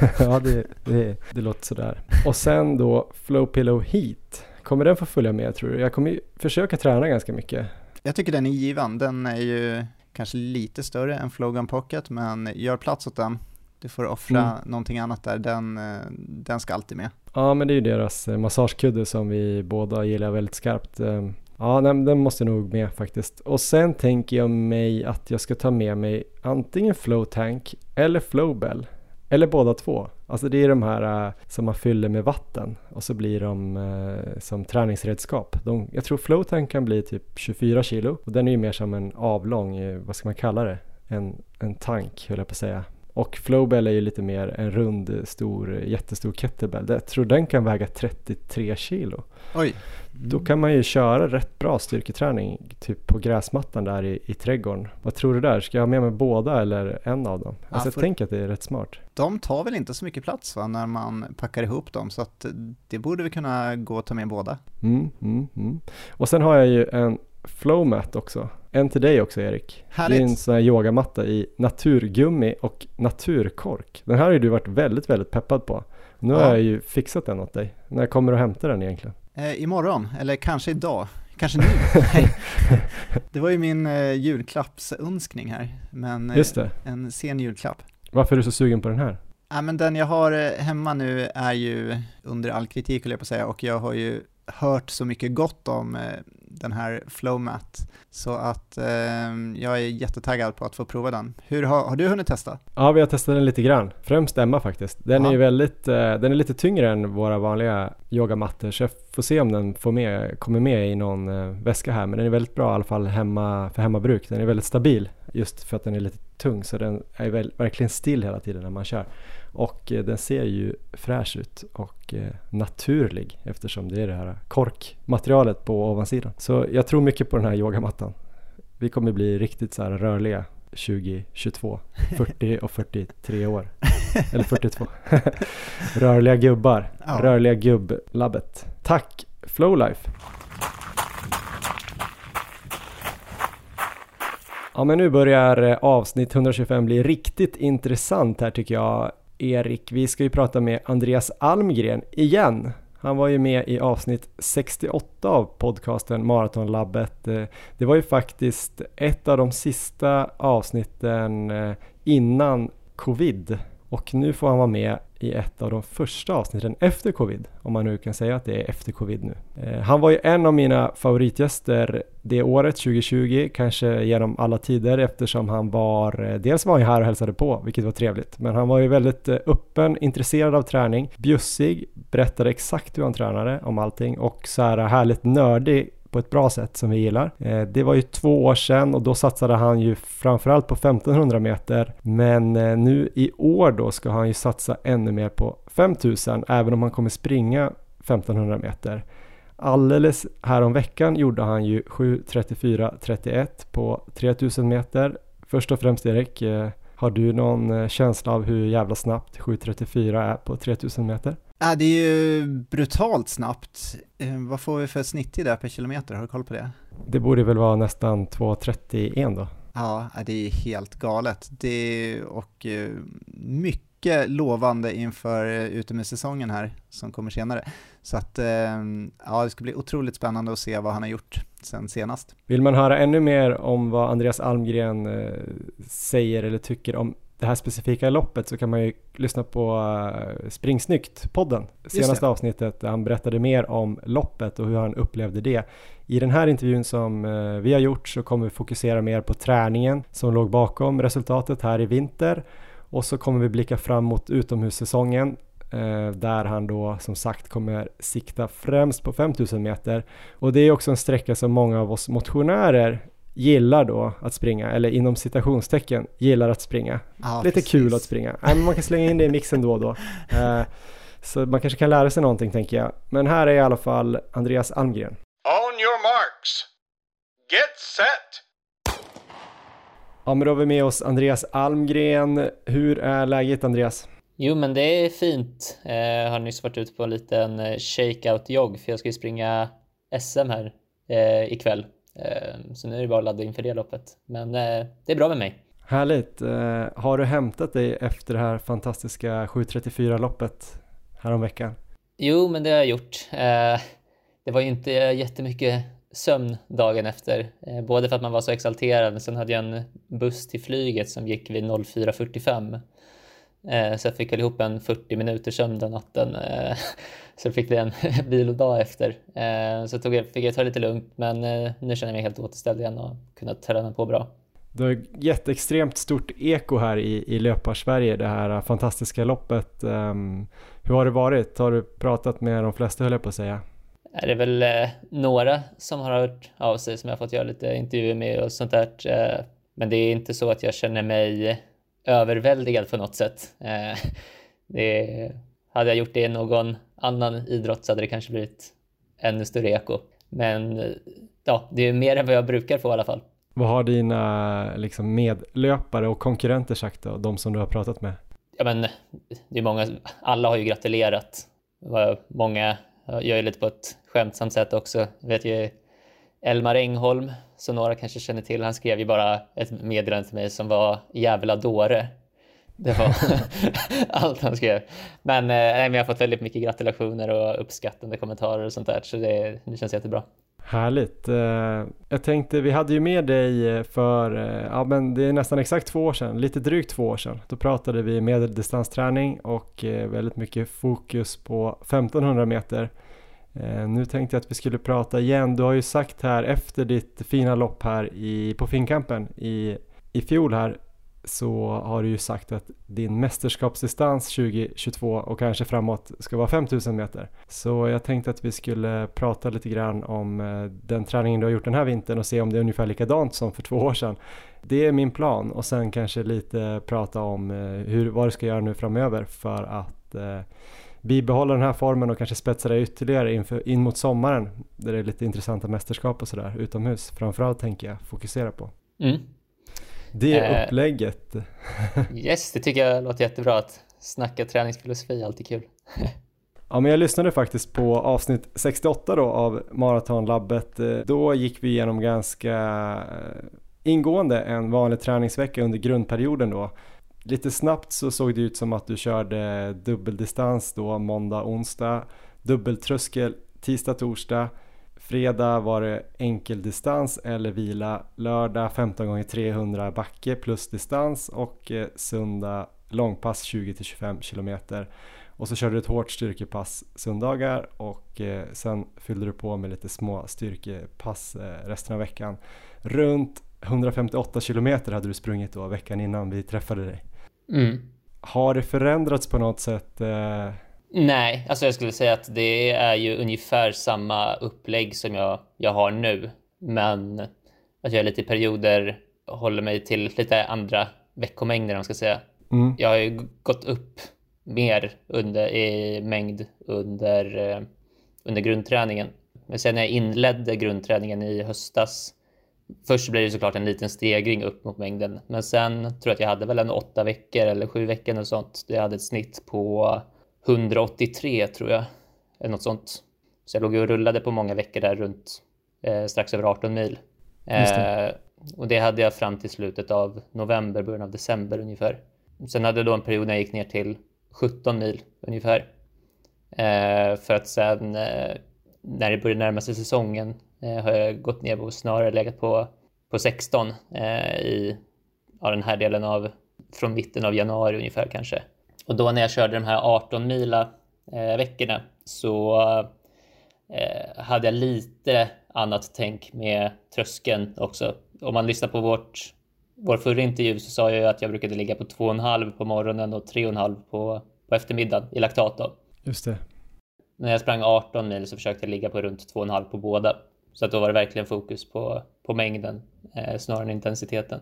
Speaker 3: [LAUGHS]
Speaker 2: ja, det, det, det låter sådär. Och sen då Flow Pillow Heat. Kommer den få följa med tror du? Jag kommer ju försöka träna ganska mycket.
Speaker 3: Jag tycker den är given. Den är ju kanske lite större än Flogan Pocket, men gör plats åt den. Du får offra mm. någonting annat där, den, eh, den ska alltid med.
Speaker 2: Ja, men det är ju deras eh, massagekudde som vi båda gillar väldigt skarpt. Ehm, Ja, nej, den måste nog med faktiskt. Och sen tänker jag mig att jag ska ta med mig antingen Flow Tank eller Flowbell. Eller båda två. Alltså det är de här uh, som man fyller med vatten och så blir de uh, som träningsredskap. De, jag tror Flow Tank kan bli typ 24 kilo och den är ju mer som en avlång, vad ska man kalla det? En, en tank höll jag på att säga. Och Flowbell är ju lite mer en rund, stor, jättestor kettlebell. Jag tror den kan väga 33 kilo.
Speaker 3: Oj.
Speaker 2: Då kan man ju köra rätt bra styrketräning typ på gräsmattan där i, i trädgården. Vad tror du där? Ska jag ha med mig båda eller en av dem? Alltså ja, jag tänker att det är rätt smart.
Speaker 3: De tar väl inte så mycket plats va, när man packar ihop dem så att det borde vi kunna gå och ta med båda.
Speaker 2: Mm, mm, mm. Och sen har jag ju en flowmat också. En till dig också Erik.
Speaker 3: Härligt.
Speaker 2: Det är en sån här yogamatta i naturgummi och naturkork. Den här har ju du varit väldigt, väldigt peppad på. Nu ja. har jag ju fixat den åt dig. När kommer du hämta den egentligen?
Speaker 3: Eh, imorgon, eller kanske idag. Kanske nu. [LAUGHS] det var ju min eh, julklappsönskning här. Men eh, en sen julklapp.
Speaker 2: Varför är du så sugen på den här?
Speaker 3: Ja, men den jag har eh, hemma nu är ju under all kritik, höll jag på att säga, och jag har ju hört så mycket gott om eh, den här Flowmat. Så att eh, jag är jättetaggad på att få prova den. Hur har, har du hunnit testa?
Speaker 2: Ja, vi har testat den lite grann. Främst Emma faktiskt. Den ja. är ju väldigt, eh, den är lite tyngre än våra vanliga yogamattor så jag får se om den får med, kommer med i någon eh, väska här. Men den är väldigt bra i alla fall hemma, för hemmabruk. Den är väldigt stabil just för att den är lite tung så den är väl, verkligen still hela tiden när man kör. Och eh, den ser ju fräsch ut och eh, naturlig eftersom det är det här korkmaterialet på ovansidan. Så jag tror mycket på den här yogamattan. Vi kommer bli riktigt så här rörliga 2022, 40 [LAUGHS] och 43 år. Eller 42. [LAUGHS] rörliga gubbar, ja. rörliga gubblabbet. Tack Flowlife! Ja men nu börjar eh, avsnitt 125 bli riktigt intressant här tycker jag. Erik, vi ska ju prata med Andreas Almgren igen. Han var ju med i avsnitt 68 av podcasten Maratonlabbet. Eh, det var ju faktiskt ett av de sista avsnitten eh, innan covid och nu får han vara med i ett av de första avsnitten efter covid, om man nu kan säga att det är efter covid nu. Eh, han var ju en av mina favoritgäster det året, 2020, kanske genom alla tider eftersom han var, eh, dels var han här och hälsade på, vilket var trevligt, men han var ju väldigt eh, öppen, intresserad av träning, bjussig, berättade exakt hur han tränade om allting och så här härligt nördig på ett bra sätt som vi gillar. Eh, det var ju två år sedan och då satsade han ju framförallt på 1500 meter. Men eh, nu i år då ska han ju satsa ännu mer på 5000 även om han kommer springa 1500 meter. Alldeles häromveckan gjorde han ju 7.34.31 på 3000 meter. Först och främst Erik, eh, har du någon eh, känsla av hur jävla snabbt 7.34 är på 3000 meter?
Speaker 3: Ja, det är ju brutalt snabbt. Eh, vad får vi för snittid där per kilometer? Har du koll på det?
Speaker 2: Det borde väl vara nästan 2.31 då?
Speaker 3: Ja, det är helt galet. Det och eh, mycket lovande inför eh, utomhussäsongen här som kommer senare. Så att ja, det ska bli otroligt spännande att se vad han har gjort sen senast.
Speaker 2: Vill man höra ännu mer om vad Andreas Almgren säger eller tycker om det här specifika loppet så kan man ju lyssna på uh, Springsnyggt-podden, senaste avsnittet, där han berättade mer om loppet och hur han upplevde det. I den här intervjun som uh, vi har gjort så kommer vi fokusera mer på träningen som låg bakom resultatet här i vinter. Och så kommer vi blicka fram mot utomhussäsongen uh, där han då som sagt kommer sikta främst på 5000 meter. Och det är också en sträcka som många av oss motionärer gillar då att springa, eller inom citationstecken gillar att springa. Ja, Lite precis. kul att springa. Men man kan slänga in det i mixen då och då. [LAUGHS] Eh, så man kanske kan lära sig någonting tänker jag. Men här är i alla fall Andreas Almgren.
Speaker 1: On your marks. Get set.
Speaker 2: Ja, men då har vi med oss Andreas Almgren. Hur är läget Andreas?
Speaker 4: Jo, men det är fint. Jag eh, har nyss varit ute på en liten eh, shakeout-jogg för jag ska ju springa SM här eh, ikväll. Ehm, så nu är det bara att ladda inför det loppet. Men eh, det är bra med mig.
Speaker 2: Härligt. Eh, har du hämtat dig efter det här fantastiska 7.34-loppet häromveckan?
Speaker 4: Jo, men det har jag gjort. Eh, det var ju inte jättemycket sömn dagen efter, både för att man var så exalterad, men sen hade jag en buss till flyget som gick vid 04.45 Eh, så jag fick väl ihop en 40 minuters sömn den natten. Eh, så fick det en [LAUGHS] vilodag efter. Eh, så tog jag, fick jag ta det lite lugnt, men nu känner jag mig helt återställd igen och kunnat träna på bra.
Speaker 2: Du har gett extremt stort eko här i, i Löpar-Sverige, det här fantastiska loppet. Um, hur har det varit? Har du pratat med de flesta höll jag på att säga?
Speaker 4: Det är väl eh, några som har hört av sig som jag fått göra lite intervjuer med och sånt där. Eh, men det är inte så att jag känner mig överväldigad på något sätt. Eh, [LAUGHS] det, hade jag gjort det i någon annan idrott så hade det kanske blivit ännu större eko. Men ja, det är mer än vad jag brukar få i alla fall.
Speaker 2: Vad har dina liksom, medlöpare och konkurrenter sagt då, de som du har pratat med?
Speaker 4: Ja men det är många, alla har ju gratulerat. Många gör ju lite på ett skämtsamt sätt också. Jag vet ju Elmar Engholm, som några kanske känner till, han skrev ju bara ett meddelande till mig som var jävla dåre. Det var [LAUGHS] allt han skrev. Men, eh, men jag har fått väldigt mycket gratulationer och uppskattande kommentarer och sånt där, så det, det känns jättebra.
Speaker 2: Härligt. Eh, jag tänkte, vi hade ju med dig för, eh, ja men det är nästan exakt två år sedan, lite drygt två år sedan. Då pratade vi medeldistansträning och väldigt mycket fokus på 1500 meter. Nu tänkte jag att vi skulle prata igen. Du har ju sagt här efter ditt fina lopp här i, på Finnkampen i, i fjol här så har du ju sagt att din mästerskapsdistans 2022 och kanske framåt ska vara 5000 meter. Så jag tänkte att vi skulle prata lite grann om eh, den träningen du har gjort den här vintern och se om det är ungefär likadant som för två år sedan. Det är min plan och sen kanske lite prata om eh, hur, vad du ska göra nu framöver för att eh, bibehålla den här formen och kanske spetsa det ytterligare inför, in mot sommaren där det är lite intressanta mästerskap och sådär utomhus. Framförallt tänker jag fokusera på. Mm. Det är eh, upplägget. [LAUGHS]
Speaker 4: yes, det tycker jag låter jättebra att snacka träningsfilosofi, alltid kul. [LAUGHS]
Speaker 2: Ja, men jag lyssnade faktiskt på avsnitt 68 då av Maratonlabbet. Eh, då gick vi igenom ganska eh, ingående en vanlig träningsvecka under grundperioden då lite snabbt så såg det ut som att du körde dubbeldistans då måndag, onsdag, dubbeltröskel tisdag, torsdag. Fredag var det enkeldistans eller vila. Lördag 15 gånger 300 backe plus distans och eh, söndag långpass 20-25 km. Och så körde du ett hårt styrkepass söndagar och eh, sen fyllde du på med lite små styrkepass eh, resten av veckan. Runt 158 km hade du sprungit då veckan innan vi träffade dig. Mm. Har det förändrats på något sätt?
Speaker 4: Nej, alltså jag skulle säga att det är ju ungefär samma upplägg som jag, jag har nu. Men att jag lite i perioder håller mig till lite andra veckomängder om man ska säga. Mm. Jag har ju gått upp mer under, i mängd under, eh, under grundträningen. Men sen när jag inledde grundträningen i höstas Först blir det såklart en liten stegring upp mot mängden, men sen tror jag att jag hade väl en åtta veckor eller sju veckor och sånt. Jag hade ett snitt på 183 tror jag, eller något sånt. Så jag låg och rullade på många veckor där runt eh, strax över 18 mil. Eh, och det hade jag fram till slutet av november, början av december ungefär. Sen hade jag då en period när jag gick ner till 17 mil ungefär. Eh, för att sen eh, när det började närma sig säsongen eh, har jag gått ner och snarare legat på, på 16 eh, i ja, den här delen av från mitten av januari ungefär kanske. Och då när jag körde de här 18 mila eh, veckorna så eh, hade jag lite annat tänk med tröskeln också. Om man lyssnar på vårt, vår förra intervju så sa jag ju att jag brukade ligga på 2,5 på morgonen och 3,5 på, på eftermiddagen i laktat då.
Speaker 2: Just det.
Speaker 4: När jag sprang 18 mil så försökte jag ligga på runt 2,5 på båda. Så att då var det verkligen fokus på, på mängden eh, snarare än intensiteten.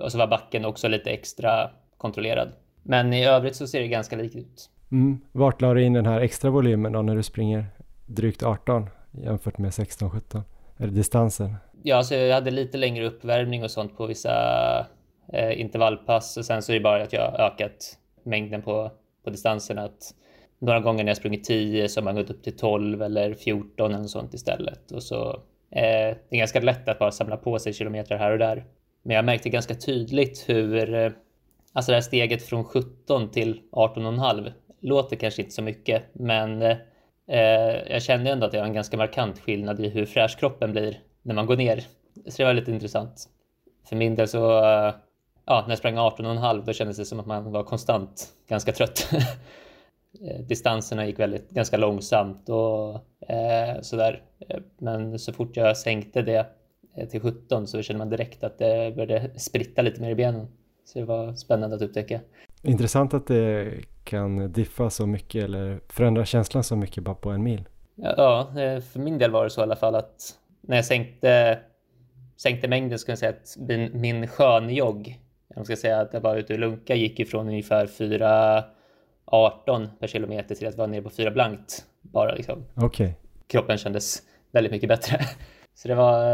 Speaker 4: Och så var backen också lite extra kontrollerad. Men i övrigt så ser det ganska likt ut.
Speaker 2: Mm. Vart la du in den här extra volymen då när du springer drygt 18 jämfört med 16-17? Är det distansen?
Speaker 4: Ja, så alltså jag hade lite längre uppvärmning och sånt på vissa eh, intervallpass och sen så är det bara att jag ökat mängden på, på distanserna. Att några gånger när jag sprungit 10 så har man gått upp till 12 eller 14 eller sånt istället. Och så eh, det är ganska lätt att bara samla på sig kilometer här och där. Men jag märkte ganska tydligt hur eh, alltså det här steget från 17 till 18,5 låter kanske inte så mycket, men eh, jag kände ändå att det var en ganska markant skillnad i hur fräsch kroppen blir när man går ner. Så det var lite intressant. För min del så, eh, ja, när jag sprang 18,5 då kändes det som att man var konstant ganska trött. [LAUGHS] Eh, distanserna gick väldigt, ganska långsamt och eh, sådär. Eh, men så fort jag sänkte det eh, till 17 så kände man direkt att det började spritta lite mer i benen. Så det var spännande att upptäcka.
Speaker 2: Intressant att det kan diffa så mycket eller förändra känslan så mycket bara på en mil.
Speaker 4: Ja, eh, för min del var det så i alla fall att när jag sänkte, sänkte mängden så kan jag säga att min, min skönjogg, jag ska säga att jag var ute och lunka, gick ifrån ungefär 4.18 per kilometer till att vara nere på 4 blankt. Bara liksom.
Speaker 2: Okay.
Speaker 4: Kroppen kändes väldigt mycket bättre. [LAUGHS] Så det var,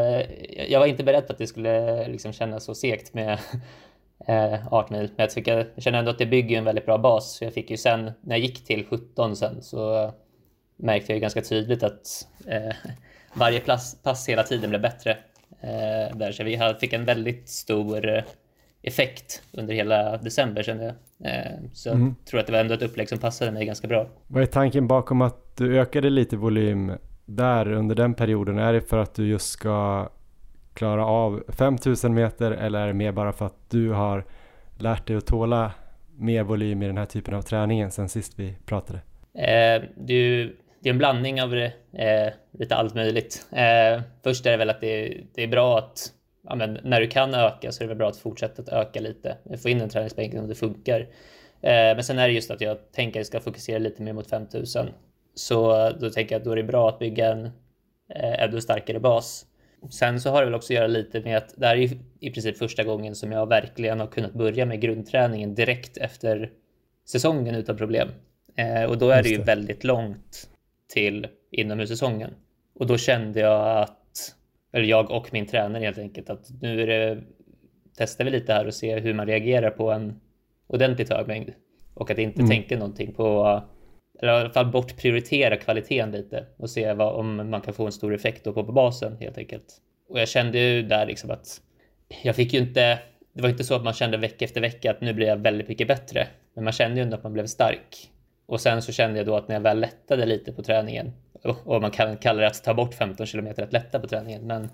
Speaker 4: jag var inte beredd på att det skulle liksom kännas så segt med eh, 18 mil. Men jag, tycker, jag känner ändå att det bygger en väldigt bra bas. Så jag fick ju sen, när jag gick till 17 sen så märkte jag ju ganska tydligt att eh, [LAUGHS] varje pass, pass hela tiden blev bättre. Eh, där, så vi fick en väldigt stor eh, effekt under hela december kände jag. Eh, så mm. jag tror att det var ändå ett upplägg som passade mig ganska bra.
Speaker 2: Vad är tanken bakom att du ökade lite volym där under den perioden? Är det för att du just ska klara av 5000 meter eller är det mer bara för att du har lärt dig att tåla mer volym i den här typen av träningen sen sist vi pratade?
Speaker 4: Eh, du, det är en blandning av det, eh, lite allt möjligt. Eh, först är det väl att det, det är bra att ja, men när du kan öka så är det väl bra att fortsätta att öka lite. Få in en träningsbänk om det funkar. Eh, men sen är det just att jag tänker att jag ska fokusera lite mer mot 5000. Så då tänker jag att då är det bra att bygga en eh, ännu starkare bas. Sen så har det väl också att göra lite med att det här är i princip första gången som jag verkligen har kunnat börja med grundträningen direkt efter säsongen utan problem. Eh, och då är det ju väldigt långt till inomhussäsongen. Och då kände jag att, eller jag och min tränare helt enkelt, att nu är det, testar vi lite här och ser hur man reagerar på en ordentligt hög mängd. Och att inte mm. tänka någonting på, eller i alla fall bortprioritera kvaliteten lite och se vad, om man kan få en stor effekt då på, basen helt enkelt. Och jag kände ju där liksom att jag fick ju inte, det var inte så att man kände vecka efter vecka att nu blir jag väldigt mycket bättre. Men man kände ju ändå att man blev stark. Och sen så kände jag då att när jag väl lättade lite på träningen och man kan kalla det att ta bort 15 kilometer att lätta på träningen. Men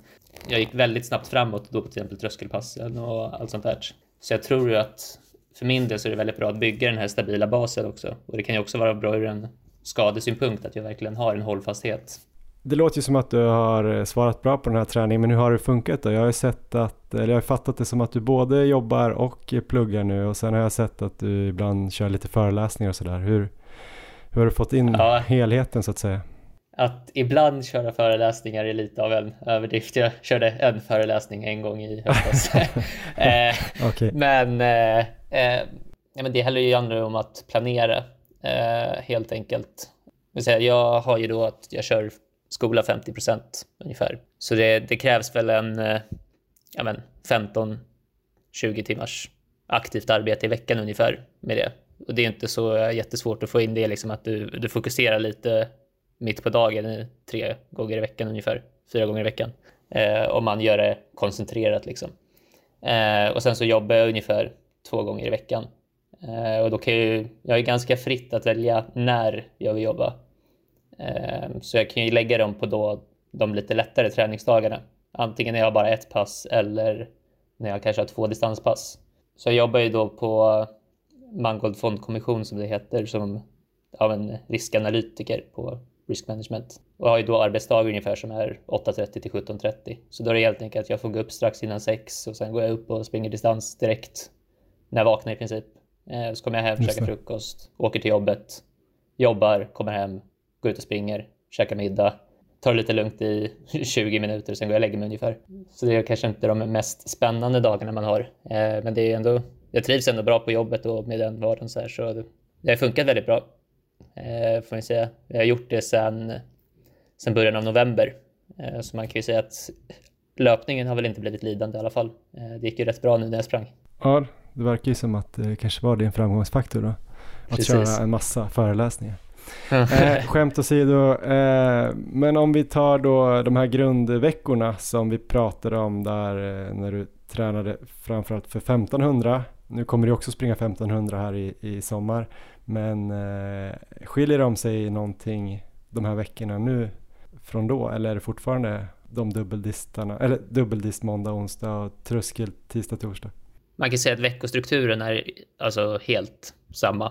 Speaker 4: jag gick väldigt snabbt framåt då på till exempel tröskelpassen och allt sånt där. Så jag tror ju att för min del så är det väldigt bra att bygga den här stabila basen också. Och det kan ju också vara bra ur en skadesynpunkt att jag verkligen har en hållfasthet.
Speaker 2: Det låter ju som att du har svarat bra på den här träningen, men hur har det funkat då? Jag har sett att, eller jag har fattat det som att du både jobbar och pluggar nu och sen har jag sett att du ibland kör lite föreläsningar och sådär. Hur, hur har du fått in ja. helheten så att säga?
Speaker 4: Att ibland köra föreläsningar är lite av en överdrift. Jag körde en föreläsning en gång i höstas. [LAUGHS] eh, okay. Men, eh, eh, men det handlar ju andra om att planera eh, helt enkelt. Jag har ju då att jag kör skola 50 procent ungefär. Så det, det, krävs väl en eh, ja 15-20 timmars aktivt arbete i veckan ungefär med det. Och det är inte så jättesvårt att få in det, liksom att du, du fokuserar lite mitt på dagen tre gånger i veckan ungefär, fyra gånger i veckan. Eh, om man gör det koncentrerat liksom. Eh, och sen så jobbar jag ungefär två gånger i veckan. Eh, och då kan jag ju, jag är ganska fritt att välja när jag vill jobba. Eh, så jag kan ju lägga dem på då de lite lättare träningsdagarna. Antingen när jag har bara ett pass eller när jag kanske har två distanspass. Så jag jobbar ju då på Mangold fondkommission som det heter som av en riskanalytiker på risk management och har ju då arbetsdagar ungefär som är 8.30 till 17.30. Så då är det helt enkelt att jag får gå upp strax innan sex och sen går jag upp och springer distans direkt när jag vaknar i princip. Eh, så kommer jag hem, käkar frukost, åker till jobbet, jobbar, kommer hem, går ut och springer, käkar middag, tar det lite lugnt i [LAUGHS] 20 minuter, sen går jag och lägger mig ungefär. Så det är kanske inte de mest spännande dagarna man har, eh, men det är ändå, jag trivs ändå bra på jobbet och med den vardagen så här, så det har funkat väldigt bra. Eh, får jag säga. Jag har gjort det sedan sen början av november. Så man kan ju säga att löpningen har väl inte blivit lidande i alla fall. Det gick ju rätt bra nu när jag sprang.
Speaker 2: Ja, det verkar ju som att det kanske var din framgångsfaktor då. Att Precis. köra en massa föreläsningar. eh, skämt åsido, eh, men om vi tar då de här grundveckorna som vi pratade om där eh, när du tränade framförallt för 1500. Nu kommer du också springa 1500 här i, i sommar. Men eh, skiljer de sig någonting de här veckorna nu från då eller är det fortfarande de dubbeldistarna, eller dubbeldist måndag, onsdag och tröskel tisdag, torsdag?
Speaker 4: Man kan säga att veckostrukturen är alltså helt samma.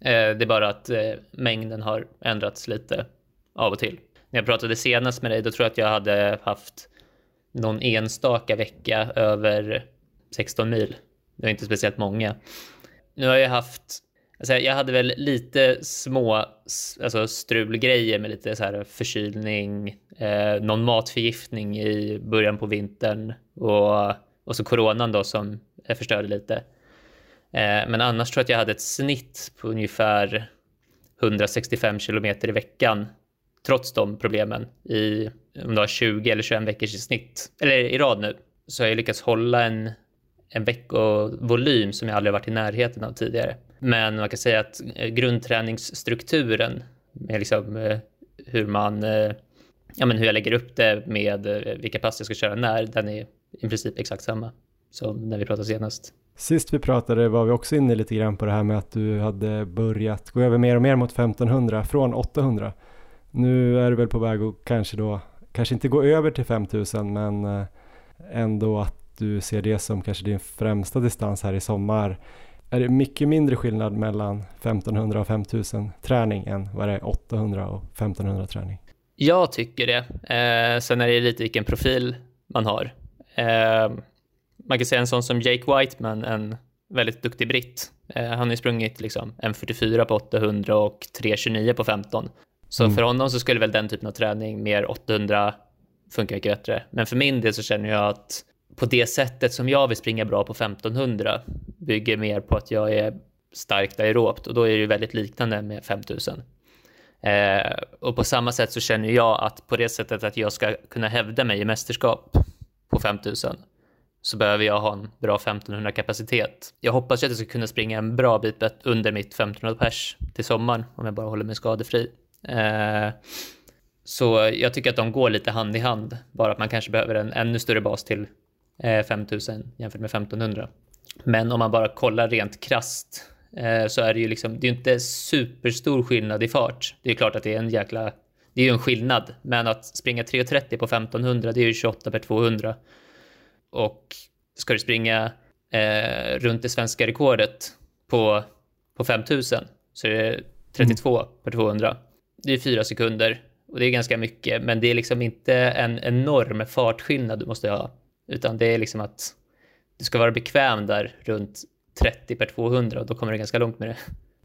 Speaker 4: Eh, det är bara att eh, mängden har ändrats lite av och till. När jag pratade senast med dig, då tror jag att jag hade haft någon enstaka vecka över 16 mil. Det var inte speciellt många. Nu har jag haft Alltså, jag hade väl lite små alltså, strulgrejer med lite så här förkylning, eh, någon matförgiftning i början på vintern och, och så coronan då som förstörde lite. Eh, men annars tror jag att jag hade ett snitt på ungefär 165 kilometer i veckan trots de problemen i om det var 20 eller 21 veckors i snitt, eller i rad nu, så har jag lyckats hålla en, en veckovolym som jag aldrig varit i närheten av tidigare. Men man kan säga att eh, grundträningsstrukturen med liksom eh, hur man ja, men hur jag lägger upp det med vilka pass jag ska köra när, den är i princip exakt samma som när vi pratade senast.
Speaker 2: Sist vi pratade var vi också inne lite grann på det här med att du hade börjat gå över mer och mer mot 1500 från 800. Nu är du väl på väg att kanske då, kanske inte gå över till 5000 men ändå att du ser det som kanske din främsta distans här i sommar är det mycket mindre skillnad mellan 1500 och 5000 träning än vad det är 800 och 1500 träning?
Speaker 4: Jag tycker det. Eh, sen är det lite vilken profil man har. Eh, man kan säga en sån som Jake Whiteman, en väldigt duktig britt. Eh, han har ju sprungit liksom 1.44 på 800 och 3.29 på 15. Så mm. för honom så skulle väl den typen av träning mer 800 funka mycket bättre. Men för min del så känner jag att på det sättet som jag vill springa bra på 1500 bygger mer på att jag är starkt aerobt och då är det ju väldigt liknande med 5000. Eh, och på samma sätt så känner jag att på det sättet att jag ska kunna hävda mig i mästerskap på 5000 så behöver jag ha en bra 1500 kapacitet. Jag hoppas att jag ska kunna springa en bra bit under mitt 1500 pers till sommaren om jag bara håller mig skadefri. Eh, så jag tycker att de går lite hand i hand, bara att man kanske behöver en ännu större bas till eh, 5000 jämfört med 1500. Men om man bara kollar rent krast eh, så är det ju liksom, det är inte superstor skillnad i fart. Det är klart att det är en jäkla, det är ju en skillnad, men att springa 3.30 på 1500, det är ju 28 per 200. Och ska du springa eh, runt det svenska rekordet på, på 5000 så är det 32 mm. per 200. Det är fyra sekunder och det är ganska mycket, men det är liksom inte en enorm fartskillnad du måste ha utan det är liksom att du ska vara bekväm där runt 30 per 200 och då kommer du ganska långt med det.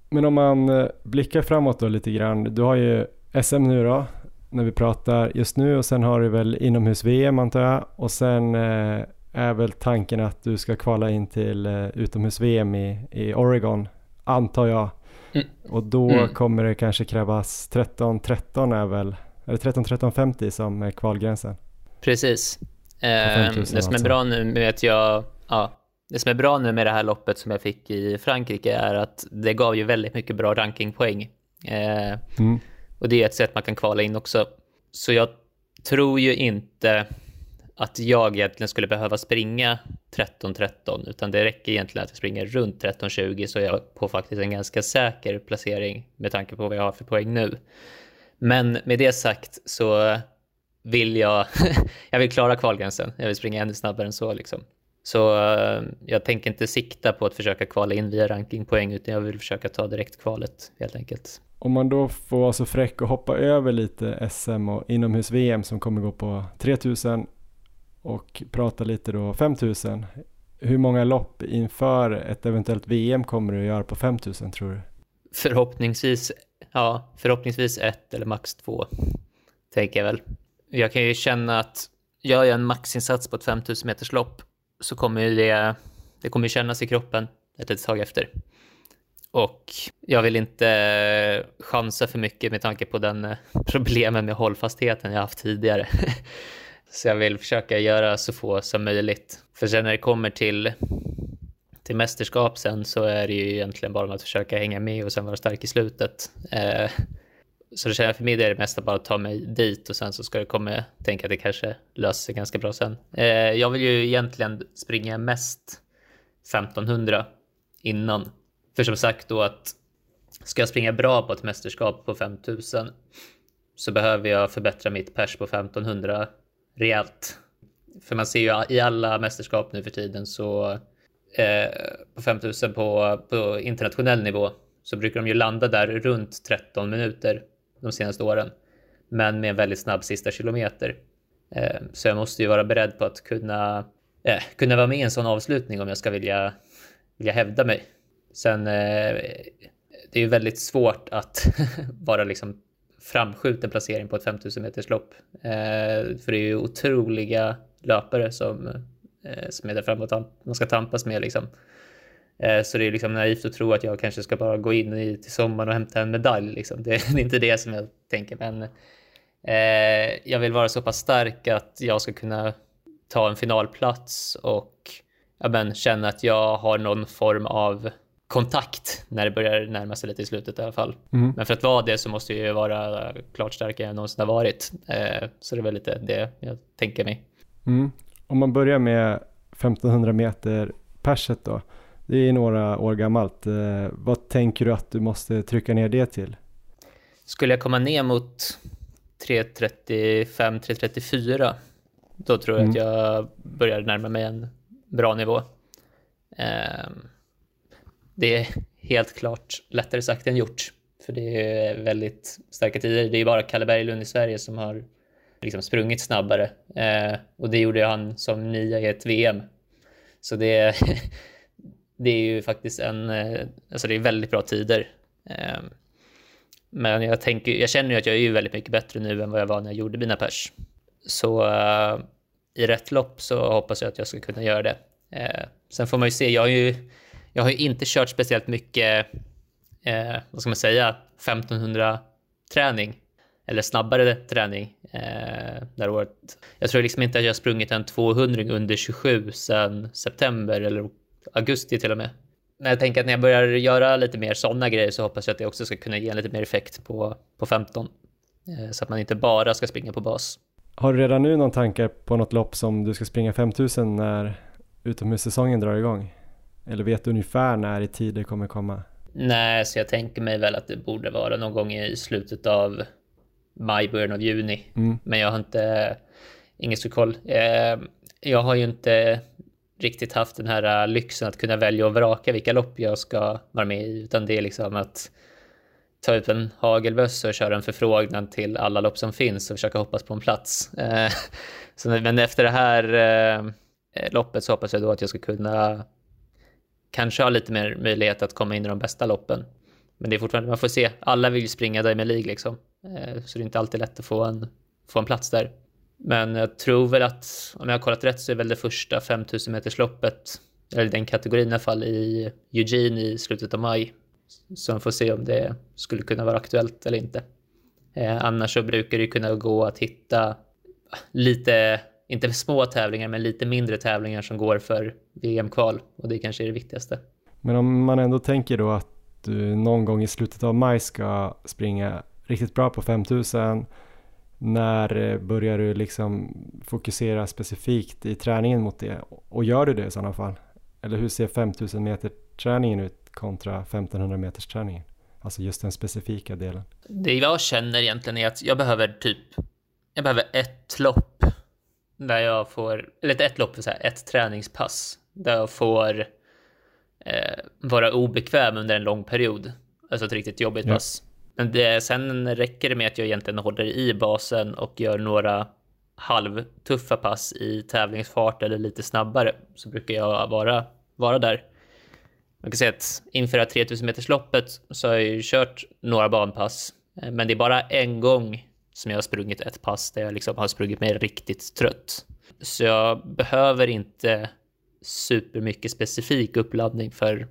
Speaker 2: Men om man eh, blickar framåt då lite grann. Du har ju SM nu då när vi pratar just nu och sen har du väl inomhus-VM antar jag och sen eh, är väl tanken att du ska kvala in till eh, utomhus-VM i, i Oregon antar jag. Mm. Och då mm. kommer det kanske krävas 13-13 är väl, är det 13-13-50 som är kvalgränsen?
Speaker 4: Precis. Eh, det som är bra nu med att jag, ja, det som är bra nu med det här loppet som jag fick i Frankrike är att det gav ju väldigt mycket bra rankingpoäng. Eh, mm. Och det är ett sätt man kan kvala in också. Så jag tror ju inte att jag egentligen skulle behöva springa 13-13 utan det räcker egentligen att jag springer runt 13-20 så jag på faktiskt en ganska säker placering med tanke på vad jag har för poäng nu. Men med det sagt så vill jag, [LAUGHS] jag vill klara kvalgränsen. Jag vill springa ännu snabbare än så liksom. Så eh, jag tänker inte sikta på att försöka kvala in via rankingpoäng utan jag vill försöka ta direktkvalet helt enkelt.
Speaker 2: Om man då får vara så fräck och hoppa över lite SM och inomhus-VM som kommer gå på 3000 och prata lite då 5000. Hur många lopp inför ett eventuellt VM kommer du att göra på 5000 tror du?
Speaker 4: Förhoppningsvis, ja, förhoppningsvis ett eller max två, tänker jag väl. Jag kan ju känna att gör jag en maxinsats på ett 5000 meters lopp så kommer det, det kommer kännas i kroppen ett litet tag efter. Och jag vill inte eh, chansa för mycket med tanke på den eh, [LAUGHS] problemen med hållfastheten jag haft tidigare. [LAUGHS] Så jag vill försöka göra så få som möjligt. För sen när det kommer till, till mästerskap sen så är det ju egentligen bara att försöka hänga med och sen vara stark i slutet. Eh, så det känner jag för mig är det mesta bara att ta mig dit och sen så ska det komma, tänka att det kanske löser sig ganska bra sen. Eh, jag vill ju egentligen springa mest 1500 innan. För som sagt då att ska jag springa bra på ett mästerskap på 5000 så behöver jag förbättra mitt pers på 1500 rejält. För man ser ju i alla mästerskap nu för tiden så eh, på 5000 på, på internationell nivå så brukar de ju landa där runt 13 minuter de senaste åren. Men med en väldigt snabb sista kilometer. Eh, så jag måste ju vara beredd på att kunna, eh, kunna vara med i en sån avslutning om jag ska vilja, vilja hävda mig. Sen eh, det är ju väldigt svårt att [LAUGHS] vara liksom framskjuten placering på ett 5000 meters lopp. Eh, för det är ju otroliga löpare som, eh, som är där framme och man ska tampas med liksom. Eh, så det är liksom naivt att tro att jag kanske ska bara gå in i, till sommaren och hämta en medalj. Liksom. [LAUGHS] Det, det är inte det som jag tänker, men eh, jag vill vara så pass stark att jag ska kunna ta en finalplats och ja, men, känna att jag har någon form av kontakt när det börjar närma sig lite i slutet i alla fall. Mm. Men för att vara det så måste jag ju vara klart starkare än någonsin har varit. Eh, så det är väl lite det jag tänker mig.
Speaker 2: Mm. Om man börjar med 1500 meter perset då. Det är några år gammalt. Eh, vad tänker du att du måste trycka ner det till?
Speaker 4: Skulle jag komma ner mot 3.35-3.34 då tror jag mm. att jag börjar närma mig en bra nivå. Um, det är helt klart lättare sagt än gjort. För det är väldigt starka tider. Det är bara Kalle Berglund i Sverige som har liksom sprungit snabbare. Eh, och det gjorde han som nia i ett VM. Så det, [LAUGHS] det är ju faktiskt en, eh, alltså det är väldigt bra tider. Eh, men jag, tänker, jag känner ju att jag är ju väldigt mycket bättre nu än vad jag var när jag gjorde mina pers. Så eh, i rätt lopp så hoppas jag att jag ska kunna göra det. Eh, sen får man ju se, jag har ju jag har ju inte kört speciellt mycket, eh, vad ska man säga, 1500 träning eller snabbare träning eh, det här året. Jag tror liksom inte att jag har sprungit en 200 under 27 sedan september eller augusti till och med. Men jag tänker att när jag börjar göra lite mer sådana grejer så hoppas jag att det också ska kunna ge lite mer effekt på, på 15. Eh, så att man inte bara ska springa på bas.
Speaker 2: Har du redan nu någon tanke på något lopp som du ska springa 5000 när utomhussäsongen drar igång? Eller vet du ungefär när i tid det kommer komma?
Speaker 4: Nej, så jag tänker mig väl att det borde vara någon gång i slutet av maj, början av juni. Mm. Men jag har inte, ingen så koll. Eh, jag har ju inte riktigt haft den här äh, lyxen att kunna välja och vraka vilka lopp jag ska vara med i, utan det är liksom att ta ut en hagelböss och köra en förfrågan till alla lopp som finns och försöka hoppas på en plats. Eh, [LAUGHS] så, men efter det här eh, loppet så hoppas jag då att jag ska kunna kanske har lite mer möjlighet att komma in i de bästa loppen. Men det är fortfarande, man får se. Alla vill ju springa Diamond League liksom. Eh, så det är inte alltid lätt att få en, få en plats där. Men jag tror väl att, om jag har kollat rätt så är väl det första 5000 metersloppet, eller den kategorin i alla fall, i Eugene i slutet av maj. Så man får se om det skulle kunna vara aktuellt eller inte. Eh, annars så brukar det kunna gå att hitta lite inte små tävlingar, men lite mindre tävlingar som går för VM-kval och det kanske är det viktigaste.
Speaker 2: Men om man ändå tänker då att du någon gång i slutet av maj ska springa riktigt bra på 5000, när börjar du liksom fokusera specifikt i träningen mot det? Och gör du det i sådana fall? Eller hur ser 5000 meter träningen ut kontra 1500 meters träningen? Alltså just den specifika delen.
Speaker 4: Det jag känner egentligen är att jag behöver typ, jag behöver ett lopp där jag får, eller ett lopp, så här, ett träningspass, där jag får eh, vara obekväm under en lång period. Alltså ett riktigt jobbigt ja. pass. Men det, sen räcker det med att jag egentligen håller i basen och gör några halvtuffa pass i tävlingsfart eller lite snabbare så brukar jag vara, vara där. Man kan säga att inför det här 3000 meters loppet så har jag ju kört några banpass, eh, men det är bara en gång som jag har sprungit ett pass där jag liksom har sprungit mig riktigt trött. Så jag behöver inte supermycket specifik uppladdning för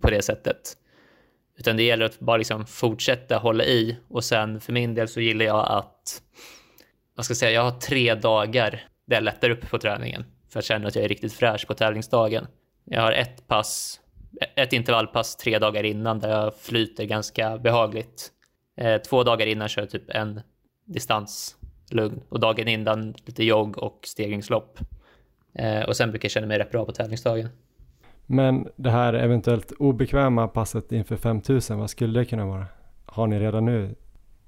Speaker 4: på det sättet. Utan det gäller att bara liksom fortsätta hålla i och sen för min del så gillar jag att, vad ska jag säga, jag har tre dagar där jag lättar upp på träningen för att känna att jag är riktigt fräsch på tävlingsdagen. Jag har ett pass, ett intervallpass tre dagar innan där jag flyter ganska behagligt. Eh, två dagar innan kör jag typ en distanslugn och dagen innan lite jogg och stegringslopp. Eh, och sen brukar jag känna mig rätt bra på tävlingsdagen.
Speaker 2: Men det här eventuellt obekväma passet inför 5000, vad skulle det kunna vara? Har ni redan nu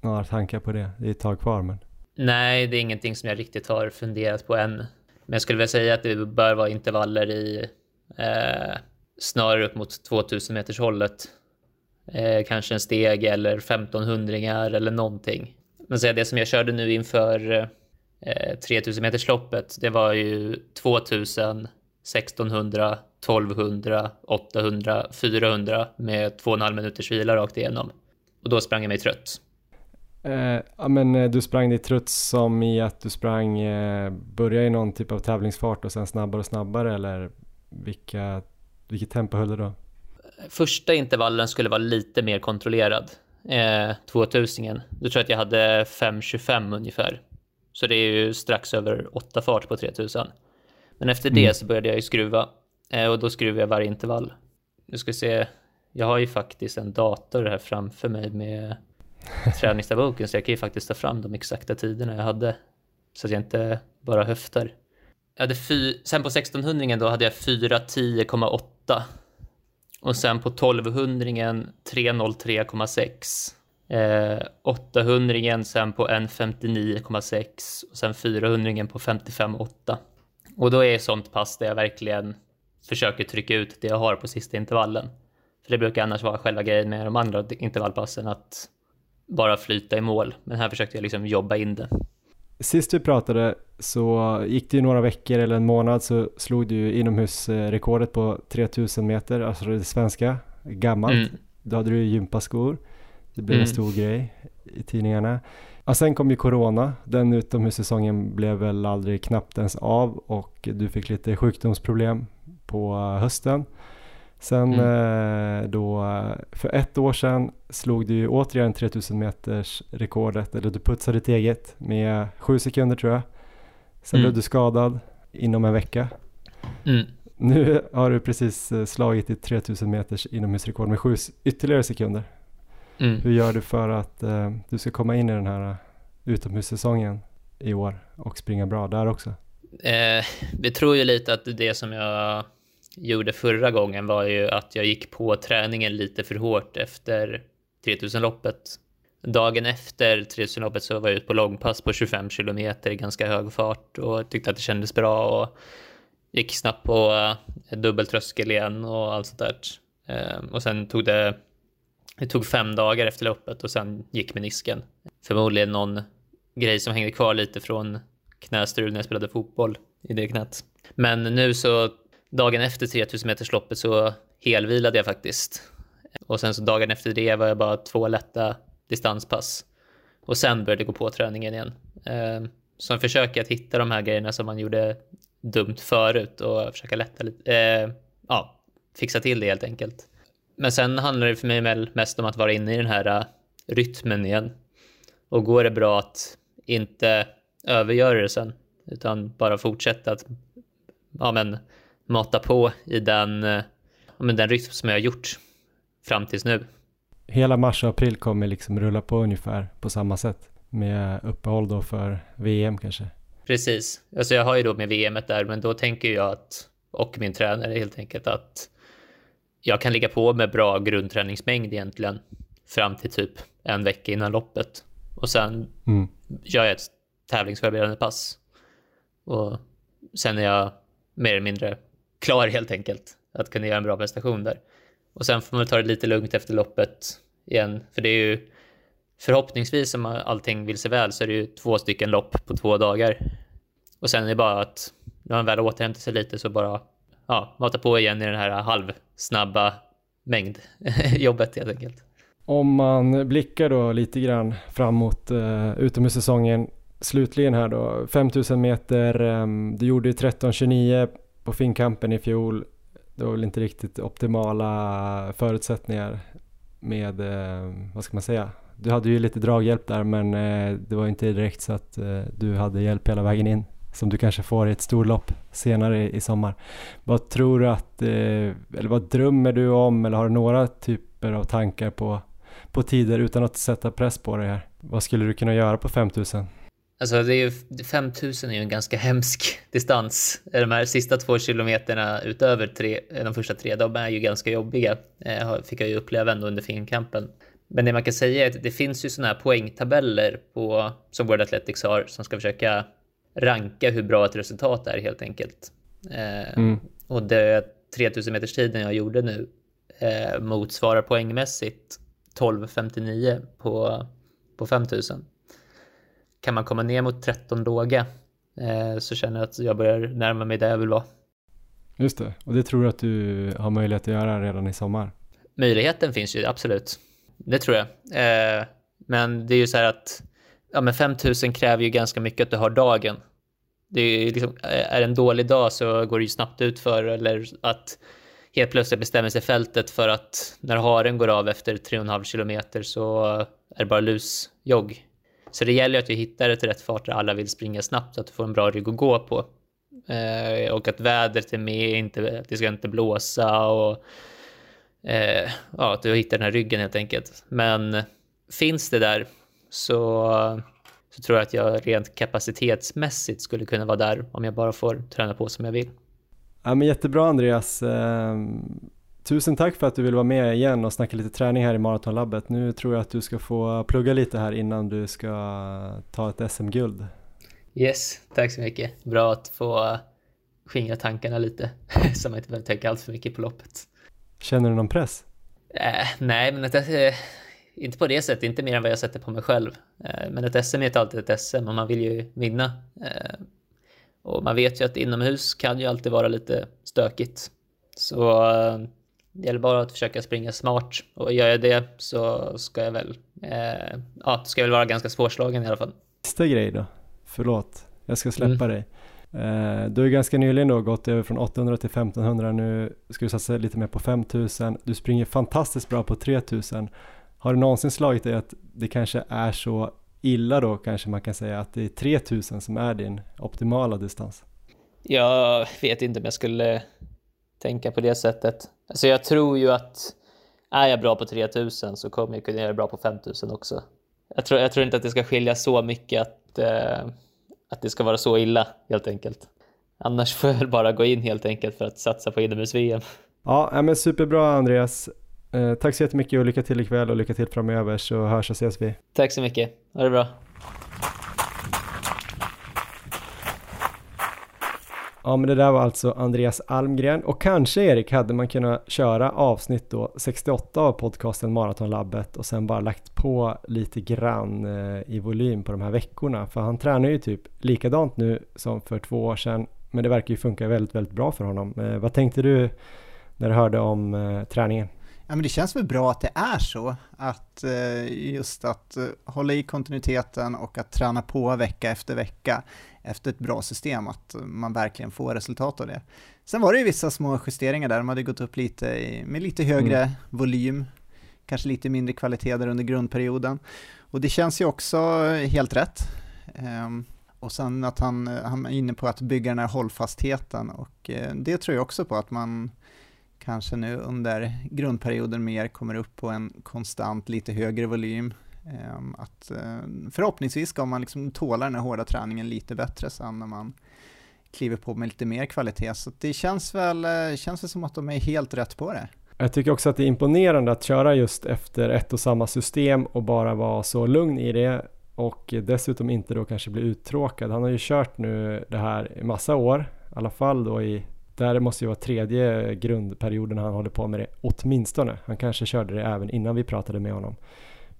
Speaker 2: några tankar på det? Det är ett tag kvar men.
Speaker 4: Nej, det är ingenting som jag riktigt har funderat på än. Men jag skulle väl säga att det bör vara intervaller i eh, snarare upp mot 2000 meters hållet. Eh, kanske en steg eller 1500 eller någonting. Men så det som jag körde nu inför eh, 3000 meters loppet, det var ju 2000, 1600, 1200, 800, 400 med 2,5 minuters vila rakt igenom. Och då sprang jag mig trött.
Speaker 2: Eh, ja men eh, du sprang dig trött som i att du sprang, eh, började i någon typ av tävlingsfart och sen snabbare och snabbare eller vilka, vilket tempo höll du då?
Speaker 4: Första intervallen skulle vara lite mer kontrollerad. Eh, 2000 Då tror jag att jag hade 5.25 ungefär. Så det är ju strax över 8 fart på 3000. Men efter det mm. så började jag ju skruva Eh, och då skruvar jag varje intervall. Nu ska vi se, jag har ju faktiskt en dator här framför mig med [LAUGHS] träningsdagboken så jag kan ju faktiskt ta fram de exakta tiderna jag hade. Så att jag inte bara höftar. Jag hade fy, sen på 1600 då hade jag 410,8. Och sen på 1200 303,6. Eh, 800 sen på 159,6 och sen 400 på 55,8. Och då är sånt pass där jag verkligen försöker trycka ut det jag har på sista intervallen. För det brukar annars vara själva grejen med de andra intervallpassen, att bara flyta i mål. Men här försökte jag liksom jobba in det.
Speaker 2: Sist vi pratade så gick det ju några veckor eller en månad så slog du inomhusrekordet på 3000 meter, alltså det svenska, gammalt. Mm. Då hade du gympaskor. Det blev mm. en stor grej i tidningarna. Ja, sen kom ju corona. Den utomhussäsongen blev väl aldrig knappt ens av och du fick lite sjukdomsproblem på hösten. Sen mm. Eh, då för ett år sedan slog du ju återigen 3000 meters rekordet, eller du putsade ditt eget med sju sekunder tror jag. Sen mm. blev du skadad inom en vecka. Mm. Nu har du precis eh, slagit ditt 3000 meters inomhusrekord med sju ytterligare sekunder. Mm. Hur gör du för att uh, du ska komma in i den här utomhussäsongen i år och springa bra där också?
Speaker 4: Eh, vi tror ju lite att det som jag gjorde förra gången var ju att jag gick på träningen lite för hårt efter 3000-loppet. Dagen efter 3000-loppet så var jag ute på långpass på 25 kilometer i ganska hög fart och tyckte att det kändes bra och gick snabbt på eh, dubbeltröskel igen och allt sånt där. Ehm, och sen tog det, det tog fem dagar efter loppet och sen gick menisken. Förmodligen någon grej som hängde kvar lite från knästrul när jag spelade fotboll i det knät. Men nu så dagen efter 3000 metersloppet så helvilade jag faktiskt. Och sen så dagen efter det var jag bara två lätta distanspass. Och sen började jag gå på träningen igen. Ehm, så jag försöker att hitta de här grejerna som man gjorde dumt förut och försöka lätta lite, eh, ja, fixa till det helt enkelt. Men sen handlar det för mig mest om att vara inne i den här eh, rytmen igen. Och går det bra att inte övergöra det sen, utan bara fortsätta att ja, men, mata på i den, ja, men den rytm som jag har gjort fram tills nu.
Speaker 2: Hela mars och april kommer liksom rulla på ungefär på samma sätt med uppehåll då för VM kanske?
Speaker 4: Precis, alltså jag har ju då med VM där, men då tänker jag att, och min tränare helt enkelt, att jag kan ligga på med bra grundträningsmängd egentligen fram till typ en vecka innan loppet. Och sen mm. gör jag ett tävlingsförberedande pass. Och sen är jag mer eller mindre klar helt enkelt att kunna göra en bra prestation där. Och sen får man ta det lite lugnt efter loppet igen, för det är ju förhoppningsvis om allting vill sig väl så är det ju två stycken lopp på två dagar. Och sen är det bara att när man väl återhämtar sig lite så bara ja, mata på igen i den här halvsnabba mängdjobbet [LAUGHS] helt enkelt.
Speaker 2: Om man blickar då lite grann framåt uh, utomhussäsongen slutligen här då 5000 meter, um, du gjorde ju 13.29 på Finnkampen i fjol. Det var väl inte riktigt optimala förutsättningar med, eh, vad ska man säga, du hade ju lite draghjälp där men eh, det var ju inte direkt så att eh, du hade hjälp hela vägen in som du kanske får i ett storlopp senare i, i sommar. Vad tror du att, eller vad drömmer du om eller har du några typer av tankar på, på tider utan att sätta press på dig här? Vad skulle du kunna göra på 5000?
Speaker 4: Alltså det är ju, 5000 är ju en ganska hemsk [LAUGHS] distans. De här sista två kilometerna utöver tre, de första tre, de är ju ganska jobbiga. Eh, fick jag ju uppleva ändå under finkampen. Men det man kan säga är att det finns ju sådana här poängtabeller på, som World Athletics har som ska försöka ranka hur bra ett resultat är helt enkelt. Eh, mm. Och det 3000 meters tiden jag gjorde nu eh, motsvarar poängmässigt 12.59 på, på 5000 kan man komma ner mot 13 låga eh, så känner jag att jag börjar närma mig där jag vill vara.
Speaker 2: Just det, och det tror du att du har möjlighet att göra redan i sommar?
Speaker 4: Möjligheten finns ju absolut, det tror jag. Eh, men det är ju så här att ja, men 5000 kräver ju ganska mycket att du har dagen. Det är, liksom, är det en dålig dag så går det ju snabbt ut för eller att helt plötsligt bestämmer sig fältet för att när haren går av efter 3,5 kilometer så är det bara lusjogg så det gäller att du hittar ett rätt fart där alla vill springa snabbt så att du får en bra rygg att gå på. Eh, och att vädret är med, inte, att det ska inte blåsa och eh, ja, att du hittar den här ryggen helt enkelt. Men finns det där så, så tror jag att jag rent kapacitetsmässigt skulle kunna vara där om jag bara får träna på som jag vill.
Speaker 2: Ja, men jättebra Andreas. Ehm, Tusen tack för att du vill vara med igen och snacka lite träning här i Maratonlabbet. Nu tror jag att du ska få plugga lite här innan du ska ta ett SM-guld.
Speaker 4: Yes, tack så mycket. Bra att få skingra tankarna lite [LAUGHS] så man inte behöver tänka allt för mycket på loppet.
Speaker 2: Känner du någon press?
Speaker 4: Äh, nej, men att, äh, inte på det sättet, inte mer än vad jag sätter på mig själv. Äh, men ett SM är inte alltid ett SM och man vill ju vinna. och man vet ju att inomhus kan ju alltid vara lite stökigt. Så det gäller bara att försöka springa smart och gör jag det så ska jag väl, eh, ja, ska jag väl vara ganska svårslagen i alla fall.
Speaker 2: Sista grej då, förlåt, jag ska släppa mm. dig. Eh, du har ju ganska nyligen då gått över från 800 till 1500, nu ska du satsa lite mer på 5000, du springer fantastiskt bra på 3000. Har du någonsin slagit dig att det kanske är så illa då kanske man kan säga att det är 3000 som är din optimala distans?
Speaker 4: Jag vet inte om jag skulle tänka på det sättet. Alltså jag tror ju att är jag bra på 3000 så kommer jag kunna göra bra på 5000 också. Jag tror, jag tror inte att det ska skilja så mycket att, eh, att det ska vara så illa helt enkelt. Annars får jag väl [LAUGHS] bara gå in helt enkelt för att satsa på inomhus-VM.
Speaker 2: Ja, men superbra Andreas. Eh, tack så jättemycket och lycka till ikväll och lycka till framöver så hörs och ses vi.
Speaker 4: Tack så mycket. Ha det bra.
Speaker 2: Ja men det där var alltså Andreas Almgren och kanske Erik hade man kunnat köra avsnitt då 68 av podcasten Maratonlabbet och sen bara lagt på lite grann eh, i volym på de här veckorna för han tränar ju typ likadant nu som för två år sedan men det verkar ju funka väldigt väldigt bra för honom. Eh, vad tänkte du när du hörde om eh, träningen?
Speaker 3: Ja, men det känns väl bra att det är så, att just att hålla i kontinuiteten och att träna på vecka efter vecka efter ett bra system, att man verkligen får resultat av det. Sen var det ju vissa små justeringar där, de hade gått upp lite i, med lite högre mm. volym, kanske lite mindre kvalitet där under grundperioden. Och det känns ju också helt rätt. Um, och sen att han, han är inne på att bygga den här hållfastheten och uh, det tror jag också på att man kanske nu under grundperioden mer kommer upp på en konstant lite högre volym Ehm, att eh, förhoppningsvis ska man liksom tåla den här hårda träningen lite bättre sen när man kliver på med lite mer kvalitet. Så det känns väl, eh, känns väl som att de är helt rätt på det.
Speaker 2: Jag tycker också att det är imponerande att köra just efter ett och samma system och bara vara så lugn i det. och dessutom inte då kanske bli uttråkad. Han har ju kört nu det här i massa år, i alla fall då i där måste ju vara tredje grundperioden han håller på med det, åtminstone. Han kanske körde det även innan vi pratade med honom.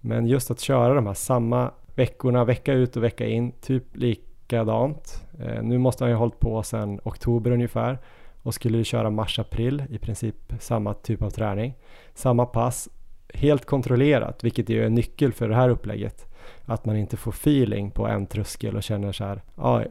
Speaker 2: Men just att köra de här samma veckorna, vecka ut och vecka in, typ likadant. Eh, nu måste han ju ha hållit på sedan oktober ungefär och skulle ju köra mars-april, i princip samma typ av träning. Samma pass, helt kontrollerat, vilket är en nyckel för det här upplägget. Att man inte får feeling på en tröskel och känner så här,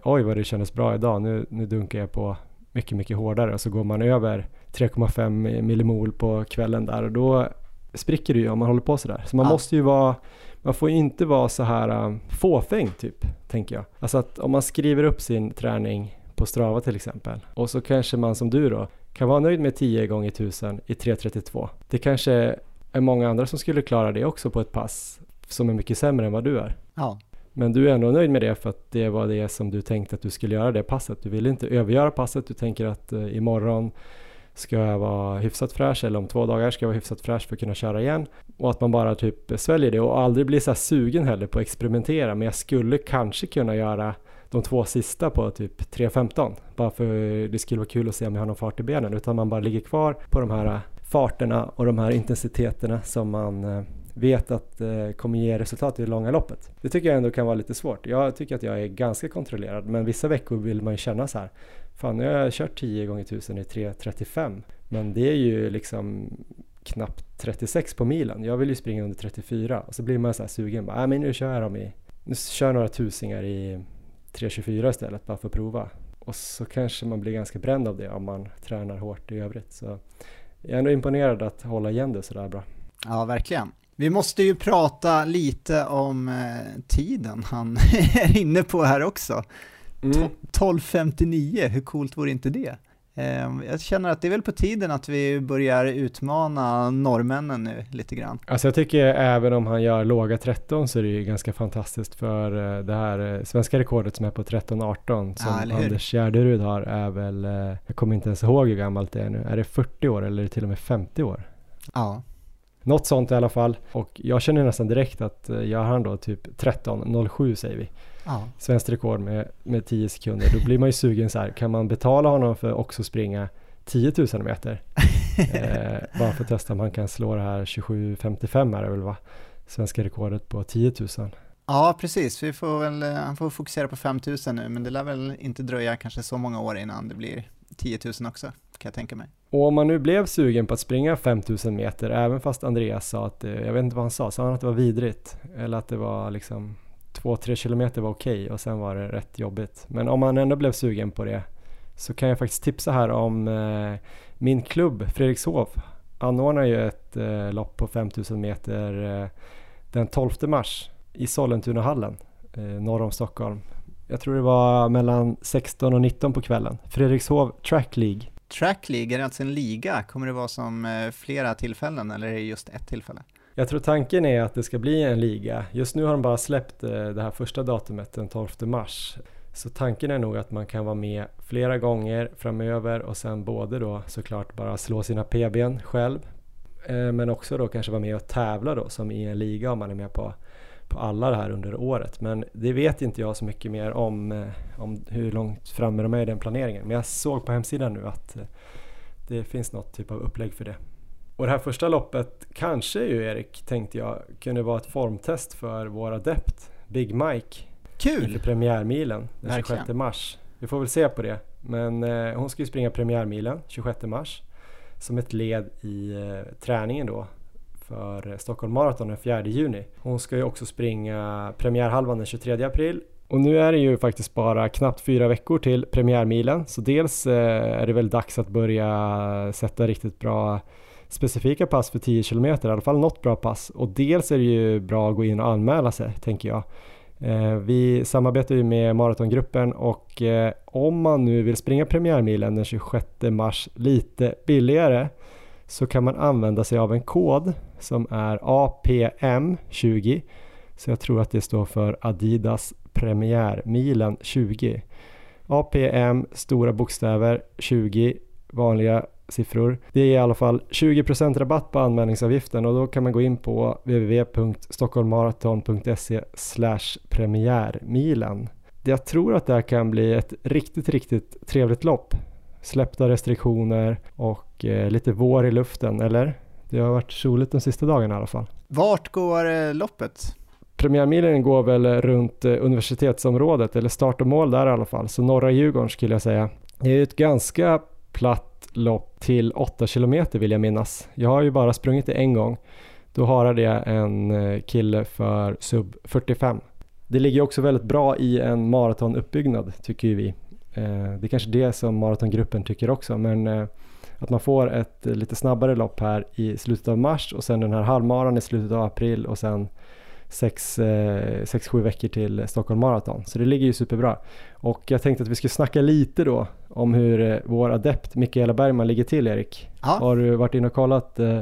Speaker 2: oj vad det kändes bra idag, nu, nu dunkar jag på mycket, mycket hårdare och så går man över 3,5 millimol på kvällen där och då spricker det ju om man håller på sådär. Så man ja. måste ju vara, man får inte vara så här um, fåfäng typ, tänker jag. Alltså att om man skriver upp sin träning på Strava till exempel och så kanske man som du då kan vara nöjd med 10 gånger 1000 i 3.32. Det kanske är många andra som skulle klara det också på ett pass som är mycket sämre än vad du är.
Speaker 3: Ja.
Speaker 2: Men du är ändå nöjd med det för att det var det som du tänkte att du skulle göra det passet. Du vill inte övergöra passet, du tänker att eh, imorgon ska jag vara hyfsat fräsch eller om två dagar ska jag vara hyfsat fräsch för att kunna köra igen. Och att man bara typ sväljer det och aldrig blir så här sugen heller på att experimentera. Men jag skulle kanske kunna göra de två sista på typ 3.15 bara för det skulle vara kul att se om jag har någon fart i benen. Utan man bara ligger kvar på de här farterna och de här intensiteterna som man eh, vet att eh, kommer ge resultat i det långa loppet. Det tycker jag ändå kan vara lite svårt. Jag tycker att jag är ganska kontrollerad men vissa veckor vill man ju känna så här. Fan, nu har jag kört 10 gånger 1000 i 3.35 men det är ju liksom knappt 36 på milen. Jag vill ju springa under 34 och så blir man så här sugen. Bara, äh, men nu kör jag i, nu kör några tusingar i 3.24 istället bara för att prova. Och så kanske man blir ganska bränd av det om man tränar hårt i övrigt. Så jag är ändå imponerad att hålla igen det sådär bra.
Speaker 3: Ja, verkligen. Vi måste ju prata lite om eh, tiden han [LAUGHS] är inne på här också. Mm. 12.59, hur coolt vore inte det? Eh, jag känner att det är väl på tiden att vi börjar utmana norrmännen nu lite grann.
Speaker 2: Alltså jag tycker även om han gör låga 13 så är det ju ganska fantastiskt för eh, det här eh, svenska rekordet som är på 13.18 som ja, Anders Gärderud har är väl, eh, jag kommer inte ens ihåg hur gammalt det är nu, är det 40 år eller är det till och med 50 år?
Speaker 3: Ja.
Speaker 2: Något sånt i alla fall. Och jag känner nästan direkt att jag eh, har då typ 13.07 säger vi. Ja. Svenskt rekord med, med 10 sekunder. Då blir man ju sugen så här, kan man betala honom för att också springa 10 000 meter? [LAUGHS] eh, bara för att testa om han kan slå det här 27.55 är det väl va? Svenska rekordet på 10 000.
Speaker 3: Ja, precis. Vi får väl, eh, han får fokusera på 5000 nu, men det lär väl inte dröja kanske så många år innan det blir 10 000 också, kan jag tänka mig.
Speaker 2: Och om man nu blev sugen på att springa 5000 meter, även fast Andreas sa att, eh, jag vet inte vad han sa, sa han att det var vidrigt? Eller att det var liksom 2-3 kilometer var okej okay, och sen var det rätt jobbigt. Men om man ändå blev sugen på det så kan jag faktiskt tipsa här om eh, min klubb Fredrikshov anordnar ju ett eh, lopp på 5000 meter eh, den 12 mars i Sollentunahallen eh, norr om Stockholm. Jag tror det var mellan 16 och 19 på kvällen. Fredrikshov Track League.
Speaker 3: Track League, är det alltså en liga? Kommer det vara som eh, flera tillfällen eller är det just ett tillfälle?
Speaker 2: Jag tror tanken är att det ska bli en liga. Just nu har de bara släppt eh, det här första datumet den 12 mars. Så tanken är nog att man kan vara med flera gånger framöver och sen både då såklart bara slå sina PBn själv eh, men också då kanske vara med och tävla då som i en liga om man är med på på alla det här under året. Men det vet inte jag så mycket mer om, eh, om hur långt framme de är i den planeringen. Men jag såg på hemsidan nu att eh, det finns något typ av upplägg för det. Och det här första loppet kanske ju Erik, tänkte jag, kunde vara ett formtest för vår adept Big Mike.
Speaker 3: Kul!
Speaker 2: Inför premiärmilen den 26 mars. Vi får väl se på det. Men eh, hon ska ju springa premiärmilen 26 mars som ett led i eh, träningen då för Stockholm Marathon den 4 juni. Hon ska ju också springa premiärhalvan den 23 april och nu är det ju faktiskt bara knappt fyra veckor till premiärmilen så dels eh, är det väl dags att börja sätta riktigt bra specifika pass för 10 km, i alla fall något bra pass och dels är det ju bra att gå in och anmäla sig tänker jag. Eh, vi samarbetar ju med maratongruppen och eh, om man nu vill springa premiärmilen den 26 mars lite billigare så kan man använda sig av en kod som är APM20. Så jag tror att det står för Adidas Premiärmilen 20. APM stora bokstäver 20 vanliga siffror. Det är i alla fall 20% rabatt på anmälningsavgiften och då kan man gå in på www.stockholmmaraton.se premiärmilen. Jag tror att det här kan bli ett riktigt, riktigt trevligt lopp. Släppta restriktioner och eh, lite vår i luften, eller? Det har varit soligt de sista dagarna i alla fall.
Speaker 3: Vart går eh, loppet?
Speaker 2: Premiärmilen går väl runt eh, universitetsområdet, eller start och mål där i alla fall, så norra Djurgården skulle jag säga. Det är ett ganska platt lopp till 8 kilometer vill jag minnas. Jag har ju bara sprungit det en gång. Då harade jag en eh, kille för sub 45. Det ligger också väldigt bra i en maratonuppbyggnad tycker ju vi. Eh, det är kanske det som maratongruppen tycker också men att man får ett lite snabbare lopp här i slutet av mars och sen den här halvmaran i slutet av april och sen 6-7 veckor till Stockholm Marathon. Så det ligger ju superbra. Och jag tänkte att vi skulle snacka lite då om hur eh, vår adept Mikaela Bergman ligger till Erik. Ja. Har du varit inne och kollat eh,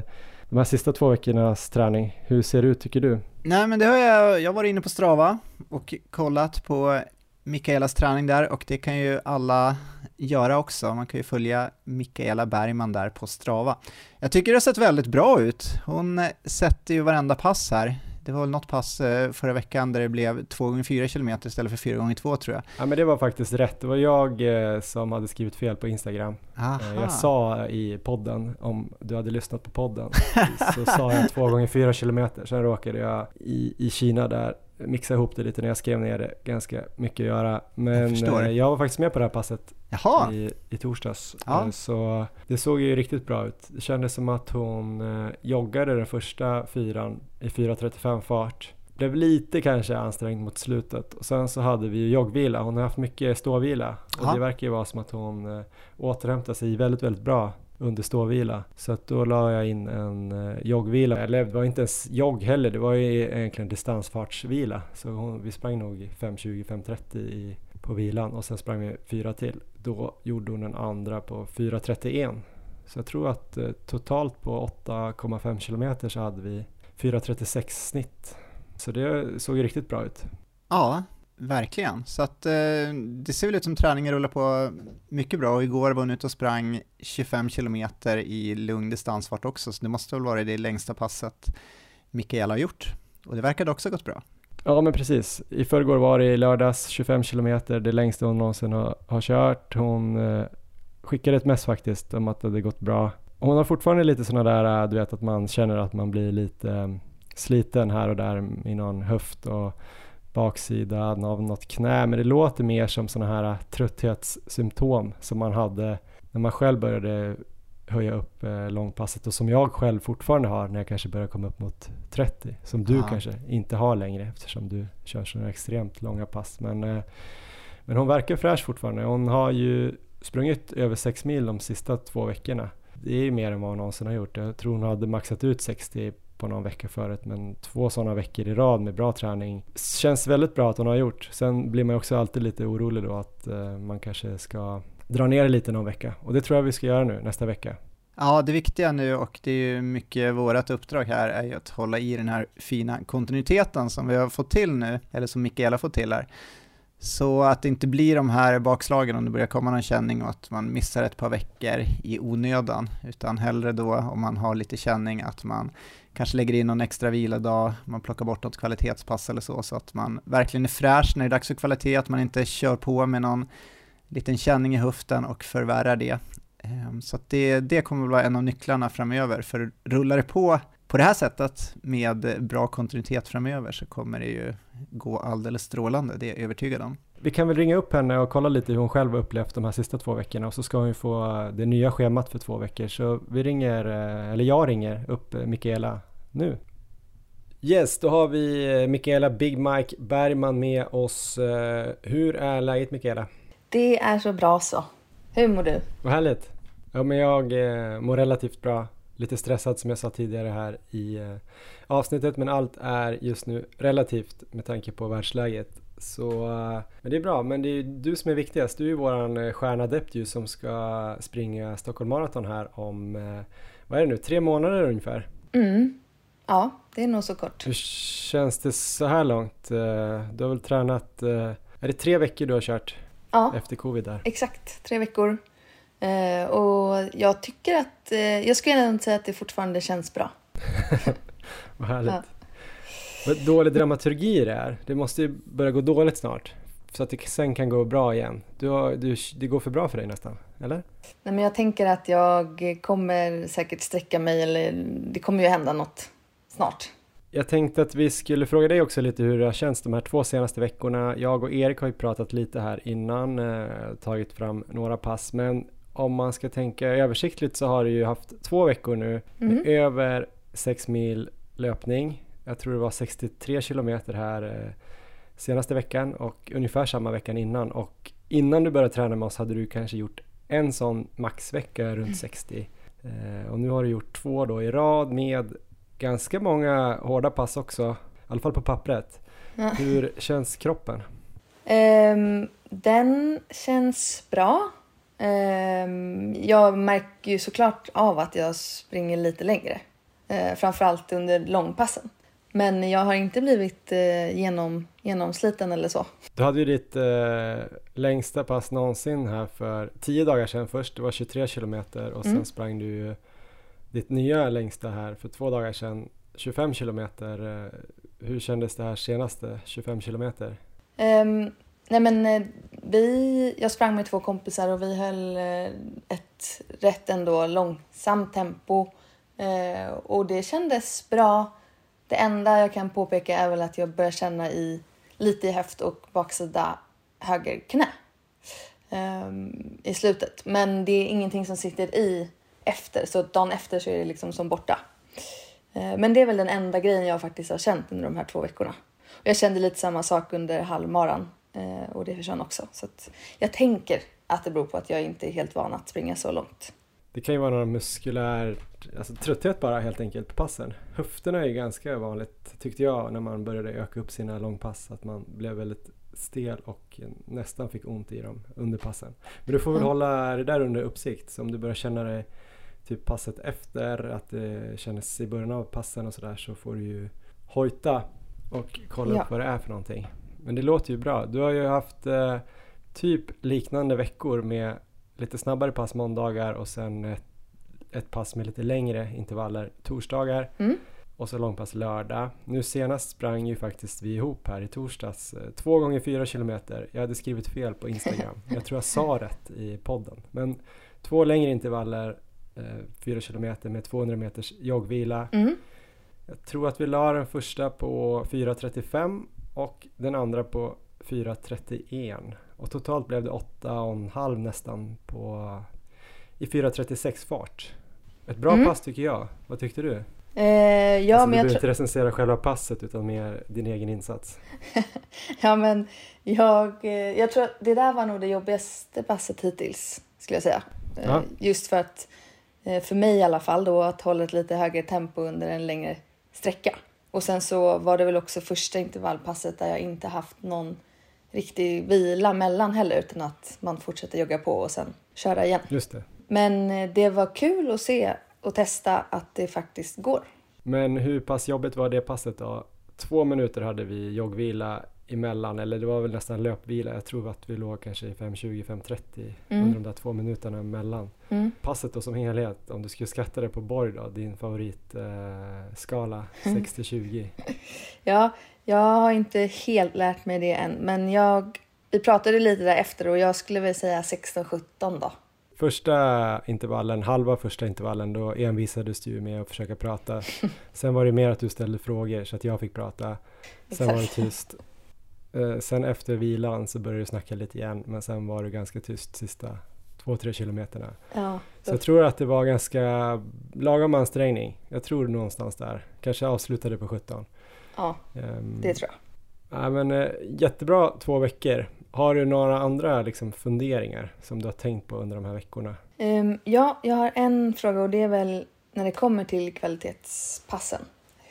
Speaker 2: de här sista två veckornas träning? Hur ser det ut tycker du?
Speaker 3: Nej men det har jag, jag har varit inne på Strava och kollat på Mikaelas träning där och det kan ju alla göra också. Man kan ju följa Mikaela Bergman där på Strava. Jag tycker det har sett väldigt bra ut. Hon sätter ju varenda pass här. Det var väl något pass eh, förra veckan där det blev 2 gånger 4 km istället för 4 gånger 2 tror jag.
Speaker 2: Ja men det var faktiskt rätt. Det var jag eh, som hade skrivit fel på Instagram. Aha. Eh, jag sa i podden, om du hade lyssnat på podden, [LAUGHS] så sa jag 2 gånger 4 km. Sen råkade jag i, i Kina där mixa ihop det lite när jag skrev ner det. Ganska mycket att göra. Men jag, jag var faktiskt med på det här passet Jaha. I, i torsdags. Ja. Så det såg ju riktigt bra ut. Det kändes som att hon joggade den första fyran i 4.35 fart. Blev lite kanske ansträngd mot slutet och sen så hade vi ju joggvila. Hon har haft mycket ståvila och Aha. det verkar ju vara som att hon eh, återhämtar sig väldigt, väldigt bra under ståvila. Så att då la jag in en eh, joggvila. Eller det var inte ens jogg heller, det var ju egentligen distansfartsvila. Så hon, vi sprang nog 5.20-5.30 på vilan och sen sprang vi fyra till. Då gjorde hon en andra på 4.31. Så jag tror att eh, totalt på 8,5 kilometer så hade vi 4.36 snitt. Så det såg ju riktigt bra ut.
Speaker 3: Ja, verkligen. Så att eh, det ser väl ut som träningen rullar på mycket bra och igår var hon ute och sprang 25 kilometer i lugn distansfart också, så det måste väl vara det längsta passet Mikaela har gjort. Och det verkade också gått bra.
Speaker 2: Ja men precis. I förrgår var det i lördags 25 kilometer, det längsta hon någonsin har, har kört. Hon eh, skickade ett mess faktiskt om att det hade gått bra hon har fortfarande lite sådana där, eh, du vet att man känner att man blir lite eh, sliten här och där i någon höft och baksida av något knä. Men det låter mer som sådana här trötthetssymptom som man hade när man själv började höja upp eh, långpasset och som jag själv fortfarande har när jag kanske börjar komma upp mot 30. Som du ja. kanske inte har längre eftersom du kör sådana extremt långa pass. Men, eh, men hon verkar fräsch fortfarande. Hon har ju sprungit över 6 mil de sista två veckorna det är ju mer än vad hon någonsin har gjort. Jag tror hon hade maxat ut 60 på någon vecka förut men två sådana veckor i rad med bra träning känns väldigt bra att hon har gjort. Sen blir man ju också alltid lite orolig då att eh, man kanske ska dra ner det lite någon vecka och det tror jag vi ska göra nu nästa vecka.
Speaker 3: Ja, det viktiga nu och det är ju mycket vårt uppdrag här är ju att hålla i den här fina kontinuiteten som vi har fått till nu, eller som Mikaela har fått till här. Så att det inte blir de här bakslagen om det börjar komma någon känning och att man missar ett par veckor i onödan, utan hellre då om man har lite känning att man kanske lägger in någon extra vilodag, man plockar bort något kvalitetspass eller så, så att man verkligen är fräsch när det är dags för kvalitet, att man inte kör på med någon liten känning i höften och förvärrar det. Ehm, så att det, det kommer att vara en av nycklarna framöver, för rullar det på på det här sättet med bra kontinuitet framöver så kommer det ju gå alldeles strålande, det är jag övertygad om.
Speaker 2: Vi kan väl ringa upp henne och kolla lite hur hon själv har upplevt de här sista två veckorna och så ska hon ju få det nya schemat för två veckor. Så vi ringer, eh, eller jag ringer upp Mikaela nu. Yes, då har vi eh, Mikaela Big Mike Bergman med oss. Eh, hur är läget Mikaela?
Speaker 5: Det är så bra så. Hur mår du?
Speaker 2: Vad härligt. Ja, men jag mår relativt bra lite stressad som jag sa tidigare här i eh, avsnittet men allt är just nu relativt med tanke på världsläget. Så, eh, men det är bra, men det är du som är viktigast. Du är ju våran eh, stjärnadept ju som ska springa Stockholm Marathon här om, vad är det nu, tre månader ungefär?
Speaker 5: Mm. Ja, det är nog så kort.
Speaker 2: Hur känns det så här långt? Du har väl tränat, är det tre veckor du har kört?
Speaker 5: Ja,
Speaker 2: efter covid där?
Speaker 5: exakt, tre veckor. Eh, och jag tycker att, eh, jag skulle ändå säga att det fortfarande känns bra. [LAUGHS]
Speaker 2: Vad härligt. Ja. Vad dålig dramaturgi det är. Det måste ju börja gå dåligt snart. Så att det sen kan gå bra igen. Du har, du, det går för bra för dig nästan, eller?
Speaker 5: Nej, men jag tänker att jag kommer säkert sträcka mig eller det kommer ju hända något snart.
Speaker 2: Jag tänkte att vi skulle fråga dig också lite hur det har känts de här två senaste veckorna. Jag och Erik har ju pratat lite här innan, eh, tagit fram några pass, men om man ska tänka översiktligt så har du ju haft två veckor nu med mm. över 6 mil löpning. Jag tror det var 63 kilometer här eh, senaste veckan och ungefär samma veckan innan och innan du började träna med oss hade du kanske gjort en sån maxvecka runt 60 eh, och nu har du gjort två då i rad med ganska många hårda pass också, i alla fall på pappret. Ja. Hur känns kroppen?
Speaker 5: Um, den känns bra. Um, jag märker ju såklart av att jag springer lite längre. Uh, framförallt under långpassen. Men jag har inte blivit uh, genom, genomsliten eller så.
Speaker 2: Du hade ju ditt uh, längsta pass någonsin här för tio dagar sedan först. Det var 23 kilometer och sen mm. sprang du ditt nya längsta här för två dagar sedan, 25 kilometer. Eh, hur kändes det här senaste 25 kilometer?
Speaker 5: Um, nej men eh, vi, jag sprang med två kompisar och vi höll eh, ett rätt ändå långsamt tempo uh, och det kändes bra. Det enda jag kan påpeka är väl att jag börjar känna i lite i höft och baksida höger knä um, i slutet. Men det är ingenting som sitter i efter, så dagen efter så är det liksom som borta. Eh, men det är väl den enda grejen jag faktiskt har känt under de här två veckorna. Och jag kände lite samma sak under halvmaran eh, och det försvann också. Så jag tänker att det beror på att jag inte är helt van att springa så långt.
Speaker 2: Det kan ju vara någon muskulär alltså trötthet bara helt enkelt på passen. Höfterna är ju ganska vanligt tyckte jag när man började öka upp sina långpass att man blev väldigt stel och nästan fick ont i dem under passen. Men du får väl mm. hålla det där under uppsikt så om du börjar känna dig typ passet efter, att det kändes i början av passen och sådär så får du ju hojta och kolla ja. upp vad det är för någonting. Men det låter ju bra. Du har ju haft eh, typ liknande veckor med lite snabbare pass måndagar och sen ett, ett pass med lite längre intervaller torsdagar. Mm. Och så långpass lördag. Nu senast sprang ju faktiskt vi ihop här i torsdags. Eh, två gånger fyra kilometer. Jag hade skrivit fel på Instagram. [LAUGHS] Jag tror jag sa rätt i podden. Men två längre intervaller 4 eh, kilometer med 200 meters joggvila. Mm. Jag tror att vi la den första på 4.35 och den andra på 4.31 och totalt blev det 8,5 nästan på i 4.36 fart. Ett bra mm. pass tycker jag. Vad tyckte du?
Speaker 5: Eh, ja,
Speaker 2: alltså, du behöver inte recensera själva passet utan mer din egen insats. [LAUGHS]
Speaker 5: ja men jag, eh, jag tror att det där var nog det jobbigaste passet hittills skulle jag säga. Ja. Eh, just för att för mig i alla fall då, att hålla ett lite högre tempo under en längre sträcka. Och sen så var det väl också första intervallpasset där jag inte haft någon riktig vila mellan heller utan att man fortsätter jogga på och sen köra igen.
Speaker 2: Just det.
Speaker 5: Men eh, det var kul att se och testa att det faktiskt går.
Speaker 2: Men hur pass jobbigt var det passet då? Två minuter hade vi joggvila emellan, eller det var väl nästan löpvila. Jag tror att vi låg kanske i 5.20-5.30 mm. under de där två minuterna emellan. Mm. Passet då som helhet, om du skulle skatta det på Borg då, din favoritskala eh, 60-20? [LAUGHS]
Speaker 5: ja, jag har inte helt lärt mig det än, men jag, vi pratade lite där efter och jag skulle väl säga 16-17 då.
Speaker 2: Första intervallen, halva första intervallen, då envisades du med att försöka prata. [LAUGHS] Sen var det mer att du ställde frågor så att jag fick prata. Sen var det tyst. Eh, sen efter vilan så började du snacka lite igen men sen var det ganska tyst sista två, tre kilometerna. Ja, så jag tror att det var ganska lagom ansträngning. Jag tror någonstans där. Kanske avslutade på 17.
Speaker 5: Ja, um, det tror jag.
Speaker 2: Ja, men, uh, jättebra två veckor. Har du några andra liksom, funderingar som du har tänkt på under de här veckorna?
Speaker 5: Um, ja, jag har en fråga och det är väl när det kommer till kvalitetspassen.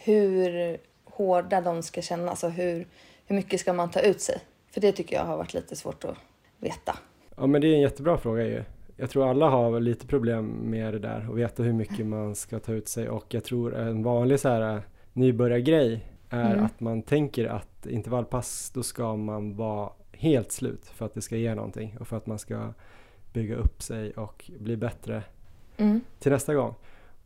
Speaker 5: Hur hårda de ska kännas och hur hur mycket ska man ta ut sig? För det tycker jag har varit lite svårt att veta.
Speaker 2: Ja men det är en jättebra fråga ju. Jag tror alla har lite problem med det där och veta hur mycket man ska ta ut sig och jag tror en vanlig så här äh, nybörjargrej är mm. att man tänker att intervallpass då ska man vara helt slut för att det ska ge någonting och för att man ska bygga upp sig och bli bättre
Speaker 5: Mm.
Speaker 2: till nästa gång.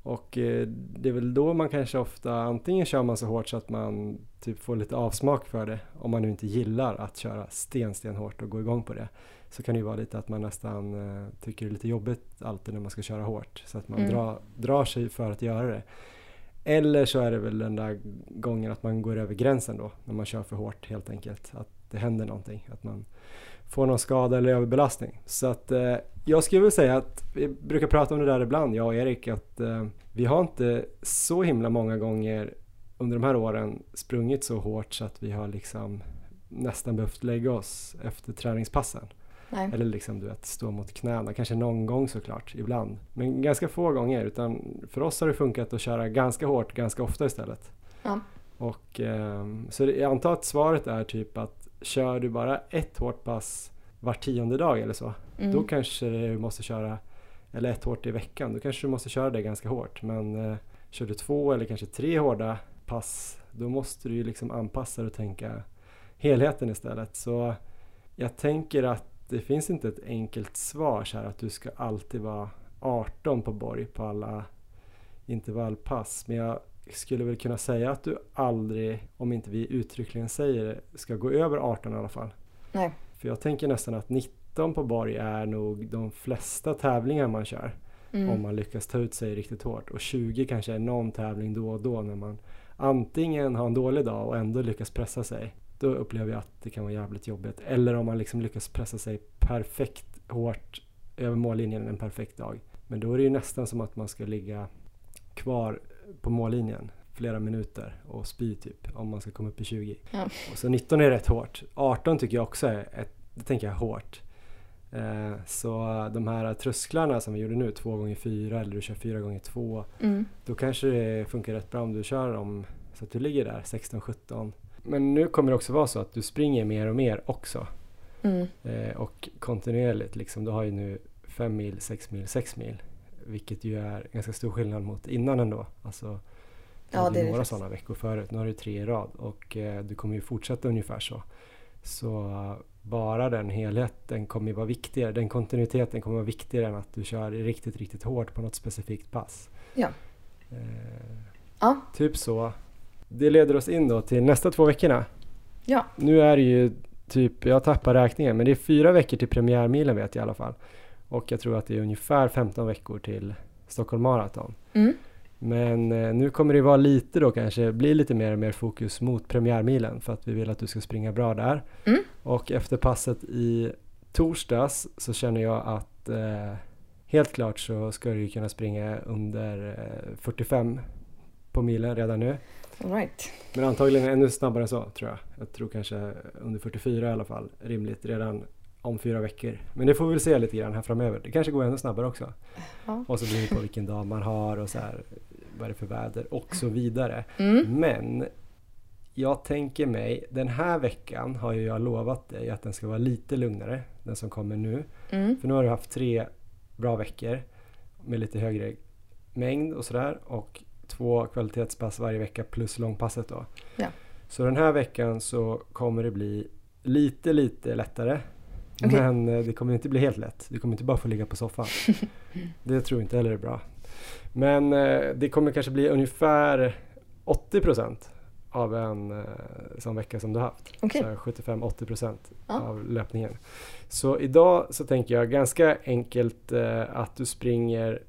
Speaker 2: Och eh, det är väl då man kanske ofta antingen kör man så hårt så att man typ får lite avsmak för det om man nu inte gillar att köra sten, sten hårt och gå igång på det. Så kan det ju vara lite att man nästan eh, tycker det är lite jobbigt alltid när man ska köra hårt så att man
Speaker 5: Mm.
Speaker 2: drar, drar sig för att göra det. Eller så är det väl den där gången att man går över gränsen då när man kör för hårt helt enkelt. Att det händer någonting, att man får någon skada eller överbelastning. Så att eh, jag skulle vilja säga att vi brukar prata om det där ibland, jag och Erik, att eh, vi har inte så himla många gånger under de här åren sprungit så hårt så att vi har liksom nästan behövt lägga oss efter träningspassen.
Speaker 5: Nej.
Speaker 2: Eller liksom du vet, stå mot knäna. Kanske någon gång såklart, ibland. Men ganska få gånger. Utan för oss har det funkat att köra ganska hårt ganska ofta istället.
Speaker 5: Ja.
Speaker 2: Och, ehm, så jag antar att svaret är typ att kör du bara ett hårt pass var tionde dag eller så.
Speaker 5: Mm.
Speaker 2: Då kanske du måste köra, eller ett hårt i veckan. Då kanske du måste köra det ganska hårt. Men eh, kör du två eller kanske tre hårda pass. Då måste du ju liksom anpassa dig och tänka helheten istället. Så jag tänker att det finns inte ett enkelt svar så här att du ska alltid vara 18 på borg på alla intervallpass. Men jag skulle väl kunna säga att du aldrig, om inte vi uttryckligen säger det, ska gå över 18 i alla fall.
Speaker 5: Nej.
Speaker 2: För jag tänker nästan att 19 på borg är nog de flesta tävlingar man kör.
Speaker 5: Mm.
Speaker 2: Om man lyckas ta ut sig riktigt hårt. Och 20 kanske är någon tävling då och då när man antingen har en dålig dag och ändå lyckas pressa sig. Då upplever jag att det kan vara jävligt jobbigt. Eller om man liksom lyckas pressa sig perfekt hårt över mållinjen en perfekt dag. Men då är det ju nästan som att man ska ligga kvar på mållinjen flera minuter och spy typ om man ska komma upp i 20.
Speaker 5: Ja.
Speaker 2: Och så 19 är rätt hårt. 18 tycker jag också är, ett, det tänker jag hårt. Eh, så de här trösklarna som vi gjorde nu, 2 gånger 4 eller du kör 4 gånger 2
Speaker 5: Mm.
Speaker 2: då kanske det funkar rätt bra om du kör dem så att du ligger där 16-17. Men nu kommer det också vara så att du springer mer och mer också.
Speaker 5: Mm.
Speaker 2: Eh, och kontinuerligt liksom. Du har ju nu 5 mil, 6 mil, 6 mil. Vilket ju är ganska stor skillnad mot innan ändå. Alltså, du
Speaker 5: Ja, det är det
Speaker 2: några sådana veckor förut. Nu har du tre i rad och eh, du kommer ju fortsätta ungefär så. Så eh, bara den helheten kommer ju vara viktigare. Den kontinuiteten kommer vara viktigare än att du kör riktigt, riktigt hårt på något specifikt pass.
Speaker 5: Ja.
Speaker 2: Eh,
Speaker 5: Ja.
Speaker 2: Typ så. Det leder oss in då till nästa två veckorna.
Speaker 5: Ja.
Speaker 2: Nu är det ju typ, jag tappar räkningen, men det är fyra veckor till premiärmilen vet jag i alla fall. Och jag tror att det är ungefär 15 veckor till Stockholm Marathon.
Speaker 5: Mm.
Speaker 2: Men eh, nu kommer det vara lite då kanske, bli lite mer och mer fokus mot premiärmilen för att vi vill att du ska springa bra där.
Speaker 5: Mm.
Speaker 2: Och efter passet i torsdags så känner jag att eh, helt klart så ska du kunna springa under eh, 45 på milen redan nu.
Speaker 5: All right.
Speaker 2: Men antagligen ännu snabbare än så tror jag. Jag tror kanske under 44 i alla fall rimligt redan om fyra veckor. Men det får vi väl se lite grann här framöver. Det kanske går ännu snabbare också.
Speaker 5: Ja.
Speaker 2: Och så beror det på vilken dag man har och så här, vad är det för väder och så vidare.
Speaker 5: Mm.
Speaker 2: Men jag tänker mig, den här veckan har ju jag lovat dig att den ska vara lite lugnare, den som kommer nu.
Speaker 5: Mm.
Speaker 2: För nu har du haft tre bra veckor med lite högre mängd och sådär och två kvalitetspass varje vecka plus långpasset då.
Speaker 5: Ja.
Speaker 2: Så den här veckan så kommer det bli lite, lite lättare.
Speaker 5: Okej.
Speaker 2: Men eh, det kommer inte bli helt lätt. Du kommer inte bara få ligga på soffan. [LAUGHS] det tror jag inte heller är bra. Men eh, det kommer kanske bli ungefär 80% av en eh, sån vecka som du har haft. Här 75-80%
Speaker 5: Ja.
Speaker 2: av löpningen. Så idag så tänker jag ganska enkelt att du springer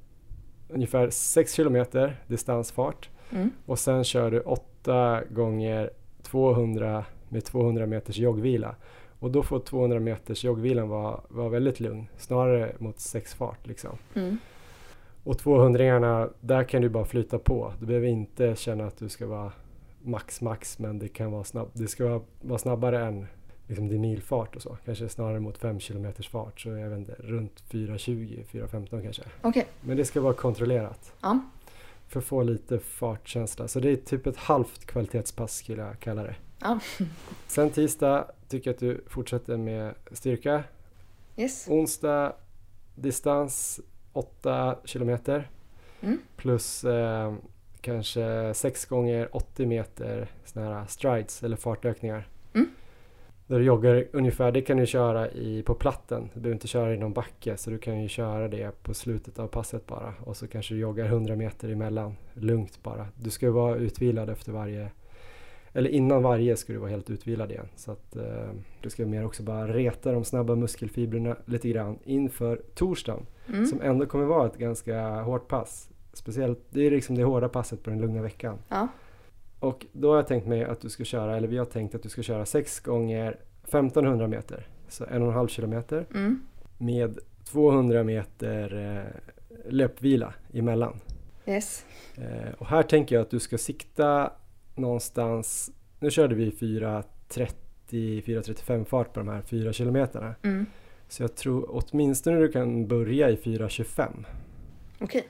Speaker 2: ungefär 6 kilometer distansfart
Speaker 5: Mm.
Speaker 2: och sen kör du 8 gånger 200 med 200 meters joggvila. Och då får 200 meters joggvilan vara, vara väldigt lugn, snarare mot 6 fart liksom.
Speaker 5: Mm.
Speaker 2: Och 200 där kan du bara flyta på. Du behöver inte känna att du ska vara max max men det kan vara snabb, det ska vara, vara snabbare än liksom din milfart och så. Kanske snarare mot 5 km fart så jag vet inte, runt 4.20, 4.15 kanske.
Speaker 5: Okej.
Speaker 2: Men det ska vara kontrollerat
Speaker 5: Ja.
Speaker 2: för att få lite fartkänsla. Så det är typ ett halvt kvalitetspass skulle jag kalla det.
Speaker 5: Ja.
Speaker 2: Sen tisdag tycker jag att du fortsätter med styrka.
Speaker 5: Yes.
Speaker 2: Onsdag distans 8 kilometer
Speaker 5: Mm.
Speaker 2: plus eh, kanske 6 gånger 80 meter såna här strides eller fartökningar.
Speaker 5: Mm.
Speaker 2: där du joggar ungefär, det kan du köra i, på platten. Du behöver inte köra i någon backe så du kan ju köra det på slutet av passet bara. Och så kanske du joggar 100 meter emellan, lugnt bara. Du ska ju vara utvilad efter varje, eller innan varje ska du vara helt utvilad igen. Så att eh, du ska mer också bara reta de snabba muskelfibrerna lite grann inför torsdagen.
Speaker 5: Mm.
Speaker 2: Som ändå kommer vara ett ganska hårt pass. Speciellt, det är liksom det hårda passet på den lugna veckan.
Speaker 5: Ja.
Speaker 2: Och då har jag tänkt mig att du ska köra, eller vi har tänkt att du ska köra 6 gånger 1500 meter. Så en och en halv kilometer
Speaker 5: Mm.
Speaker 2: med 200 meter eh, löpvila emellan.
Speaker 5: Yes.
Speaker 2: Eh, och här tänker jag att du ska sikta någonstans, nu körde vi 4.30-4.35 fart på de här 4 kilometerna.
Speaker 5: Mm.
Speaker 2: Så jag tror åtminstone du kan börja i 4.25
Speaker 5: Okej.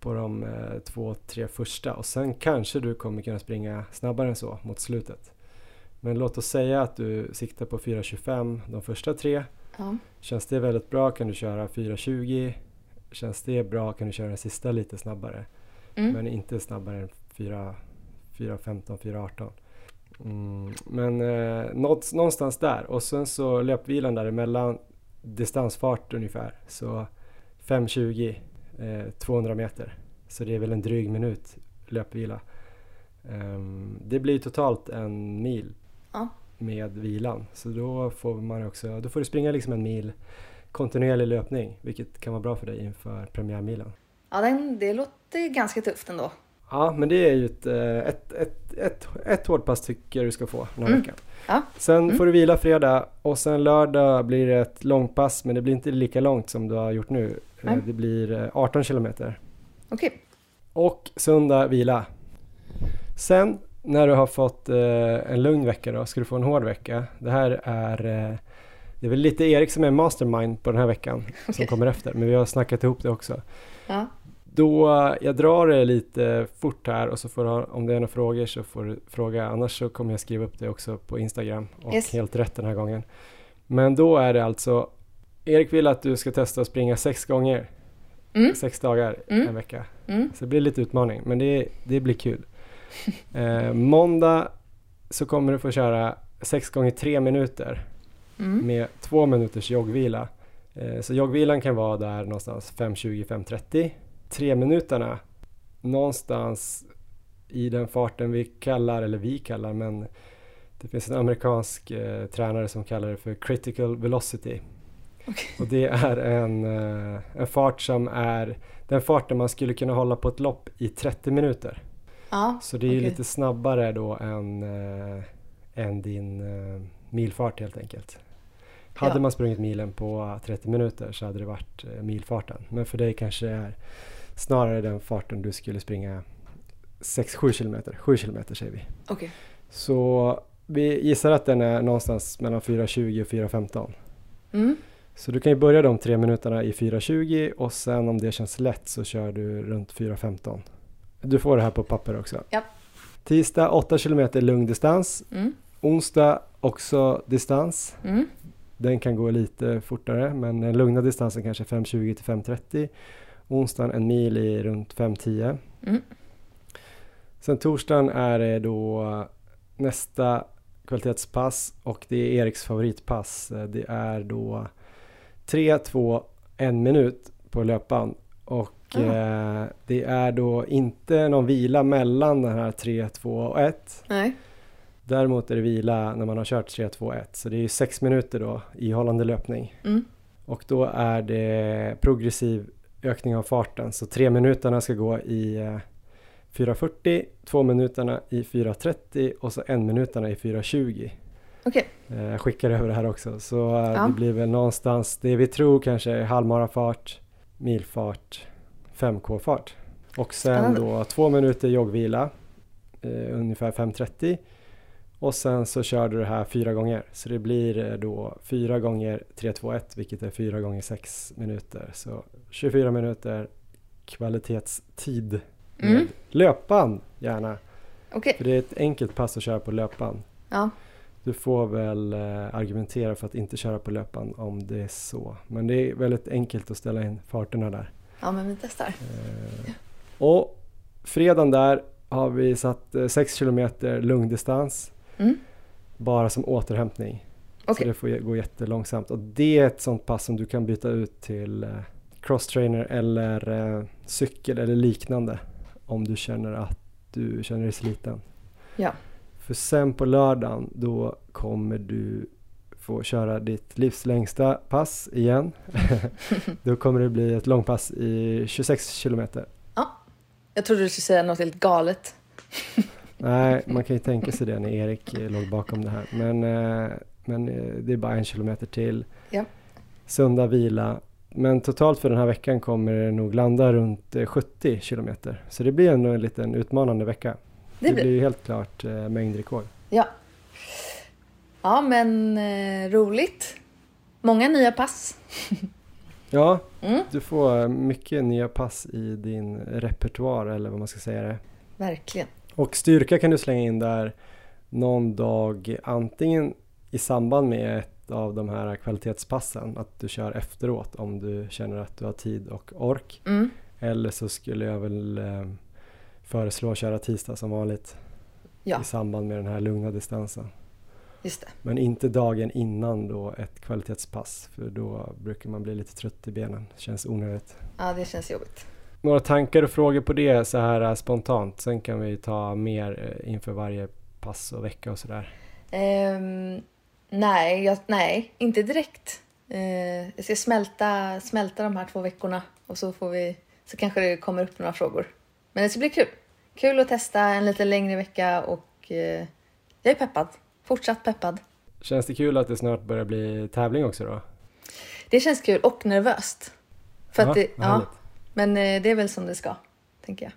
Speaker 2: på de eh, två, tre första och sen kanske du kommer kunna springa snabbare än så mot slutet. Men låt oss säga att du siktar på 4.25 de första tre.
Speaker 5: Ja.
Speaker 2: Känns det väldigt bra kan du köra 4.20. Känns det bra kan du köra den sista lite snabbare.
Speaker 5: Mm.
Speaker 2: Men inte snabbare än 4 4.15, 4.18. Mm, men eh, någonstans där och sen så löpvilan däremellan distansfart ungefär. Så 5.20 eh, 200 meter. Så det är väl en dryg minut löpvila. Ehm, det blir totalt en mil
Speaker 5: Ja.
Speaker 2: med vilan. Så då får man också, då får du springa liksom en mil kontinuerlig löpning, vilket kan vara bra för dig inför premiärmilen.
Speaker 5: Ja, den, det låter ganska tufft ändå.
Speaker 2: Ja, men det är ju ett, eh, ett, ett, ett, ett hårdpass tycker jag du ska få den här
Speaker 5: Mm.
Speaker 2: veckan.
Speaker 5: Ja.
Speaker 2: Sen
Speaker 5: Mm.
Speaker 2: får du vila fredag och sen lördag blir det ett långpass men det blir inte lika långt som du har gjort nu. Eh,
Speaker 5: Nej.
Speaker 2: Det blir eh, 18 kilometer.
Speaker 5: Okej.
Speaker 2: Och söndag vila. Sen när du har fått eh, en lugn vecka då ska du få en hård vecka. Det här är eh, det är väl lite Erik som är mastermind på den här veckan som
Speaker 5: Okej.
Speaker 2: kommer efter men vi har snackat ihop det också.
Speaker 5: Ja.
Speaker 2: Då, jag drar det lite fort här och så får du, om det är några frågor så får du fråga. Annars så kommer jag skriva upp det också på Instagram och
Speaker 5: Yes.
Speaker 2: helt rätt den här gången. Men då är det alltså, Erik vill att du ska testa att springa sex gånger,
Speaker 5: Mm.
Speaker 2: sex dagar
Speaker 5: Mm.
Speaker 2: en vecka.
Speaker 5: Mm.
Speaker 2: Så det blir lite utmaning, men det, det blir kul. [LAUGHS] Eh, måndag så kommer du få köra sex gånger tre minuter
Speaker 5: Mm.
Speaker 2: med två minuters joggvila. Eh, så joggvilan kan vara där någonstans 5.20-5.30. Tre minuterna någonstans i den farten vi kallar, eller vi kallar, men det finns en amerikansk eh, tränare som kallar det för critical velocity.
Speaker 5: Okej.
Speaker 2: Och det är en, eh, en fart som är den farten man skulle kunna hålla på ett lopp i 30 minuter.
Speaker 5: Ja.
Speaker 2: Så det är ju
Speaker 5: okej.
Speaker 2: lite snabbare då än, eh, än din eh, milfart helt enkelt. Hade
Speaker 5: Ja.
Speaker 2: man sprungit milen på 30 minuter så hade det varit eh, milfarten. Men för dig kanske det är snarare den farten du skulle springa 6-7 kilometer. 7 kilometer säger vi.
Speaker 5: Okej.
Speaker 2: Så vi gissar att den är någonstans mellan 4.20 och 4.15.
Speaker 5: Mm.
Speaker 2: Så du kan ju börja de tre minuterna i 4.20 och sen om det känns lätt så kör du runt 4.15. Du får det här på papper också.
Speaker 5: Ja.
Speaker 2: Tisdag 8 km lugn distans.
Speaker 5: Mm.
Speaker 2: Onsdag också distans.
Speaker 5: Mm.
Speaker 2: Den kan gå lite fortare men den lugna distansen kanske 5.20 till 5.30. Onsdagen en mil i runt 5.10.
Speaker 5: Mm.
Speaker 2: Sen torsdagen är det då nästa kvalitetspass och det är Eriks favoritpass. Det är då 3, 2, 1 minut på löpan och
Speaker 5: Ah.
Speaker 2: eh, det är då inte någon vila mellan den här 3, 2 och 1.
Speaker 5: Nej.
Speaker 2: Däremot är det vila när man har kört 3, 2, 1 så det är ju 6 minuter då ihållande löpning.
Speaker 5: Mm.
Speaker 2: Och då är det progressiv ökning av farten. Så tre minuterna ska gå i eh, 4.40, två minuterna i 4.30 och så en minuterna i 4.20.
Speaker 5: Okej.
Speaker 2: Eh, Jag skickar över det här också. Så eh,
Speaker 5: Ja.
Speaker 2: det blir väl någonstans det vi tror kanske är halvmarafart, milfart, 5K-fart. Och sen då två minuter joggvila, eh, ungefär 5.30. Och sen så kör du det här fyra gånger. Så det blir eh, då fyra gånger 3-2-1 vilket är fyra gånger sex minuter. Så 24 minuter kvalitetstid med
Speaker 5: Mm.
Speaker 2: löpan gärna.
Speaker 5: Okej.
Speaker 2: För det är ett enkelt pass att köra på löpan.
Speaker 5: Ja.
Speaker 2: Du får väl eh, argumentera för att inte köra på löpan om det är så. Men det är väldigt enkelt att ställa in farterna där.
Speaker 5: Ja, men vi testar.
Speaker 2: Eh, och fredagen där har vi satt eh, 6 km lungdistans
Speaker 5: Mm.
Speaker 2: bara som återhämtning.
Speaker 5: Okej.
Speaker 2: Så det får gå jättelångsamt och det är ett sånt pass som du kan byta ut till eh, crosstrainer eller eh, cykel eller liknande om du känner att du känner dig sliten.
Speaker 5: Ja.
Speaker 2: För sen på lördagen då kommer du få köra ditt livs längsta pass igen. [LAUGHS] då kommer det bli ett långpass i 26 kilometer.
Speaker 5: Jag trodde du skulle säga något helt galet. [LAUGHS]
Speaker 2: Nej, man kan ju tänka sig det när Erik eh, låg bakom det här. Men, eh, men eh, det är bara en kilometer till.
Speaker 5: Ja.
Speaker 2: Söndag vila. Men totalt för den här veckan kommer det nog landa runt eh, 70 kilometer. Så det blir ändå en liten utmanande vecka. Det,
Speaker 5: Det
Speaker 2: blir
Speaker 5: blir...
Speaker 2: ju helt klart eh, mängdrekord.
Speaker 5: Ja. Ja, men eh, roligt. Många nya pass. [LAUGHS]
Speaker 2: Ja,
Speaker 5: Mm.
Speaker 2: du får mycket nya pass i din repertoar eller vad man ska säga det.
Speaker 5: Verkligen.
Speaker 2: Och styrka kan du slänga in där någon dag antingen i samband med ett av de här kvalitetspassen, att du kör efteråt om du känner att du har tid och ork.
Speaker 5: Mm.
Speaker 2: Eller så skulle jag väl eh, föreslå att köra tisdag som vanligt
Speaker 5: Ja.
Speaker 2: i samband med den här lugna distansen.
Speaker 5: Det.
Speaker 2: Men inte dagen innan då ett kvalitetspass för då brukar man bli lite trött i benen. Känns onödigt.
Speaker 5: Ja, det känns jobbigt.
Speaker 2: Några tankar och frågor på det så här eh, spontant. Sen kan vi ta mer eh, inför varje pass och vecka och sådär.
Speaker 5: Ehm, nej, jag, nej, inte direkt. Eh, jag ska smälta, smälta de här två veckorna och så får vi, så kanske det kommer upp några frågor. Men det ska bli kul. Kul att testa en lite längre vecka och eh, jag är peppad. Fortsatt peppad.
Speaker 2: Känns det kul att det snart börjar bli tävling också då?
Speaker 5: Det känns kul och nervöst. För att det, ja,
Speaker 2: härligt.
Speaker 5: men eh, det är väl som det ska, tänker jag.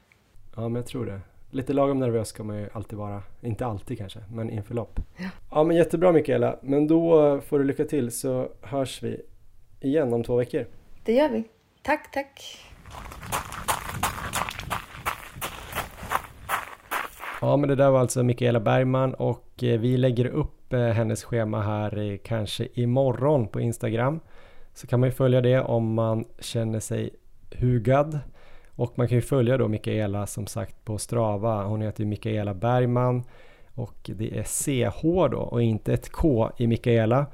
Speaker 2: Ja, men jag tror det. Lite lagom nervös ska man ju alltid vara. Inte alltid kanske, men inför lopp.
Speaker 5: Ja.
Speaker 2: ja, men jättebra Mikaela. Men då får du lycka till så hörs vi igen om två veckor.
Speaker 5: Det gör vi. Tack, tack.
Speaker 2: Ja, men det där var alltså Mikaela Bergman och eh, vi lägger upp eh, hennes schema här eh, kanske imorgon på Instagram. Så kan man ju följa det om man känner sig hugad. Och man kan ju följa då Mikaela som sagt på Strava. Hon heter ju Mikaela Bergman och det är CH då och inte ett K i Mikaela.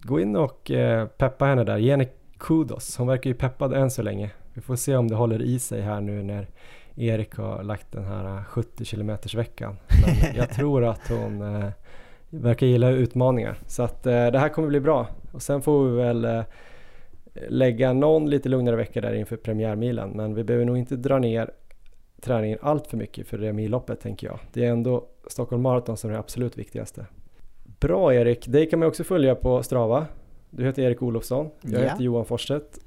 Speaker 2: Gå in och eh, peppa henne där. Ge henne kudos. Hon verkar ju peppad än så länge. Vi får se om det håller i sig här nu när Erik har lagt den här 70 km veckan. Men [LAUGHS] jag tror att hon eh, verkar gilla utmaningar. Så att eh, det här kommer bli bra. Och sen får vi väl eh, lägga någon lite lugnare vecka där inför premiärmilen. Men vi behöver nog inte dra ner träningen allt för mycket för det milloppet tänker jag. Det är ändå Stockholm Marathon som är det absolut viktigaste. Bra Erik, dig kan man också följa på Strava. Du heter Erik Olofsson, jag
Speaker 3: Ja.
Speaker 2: heter Johan Forstedt.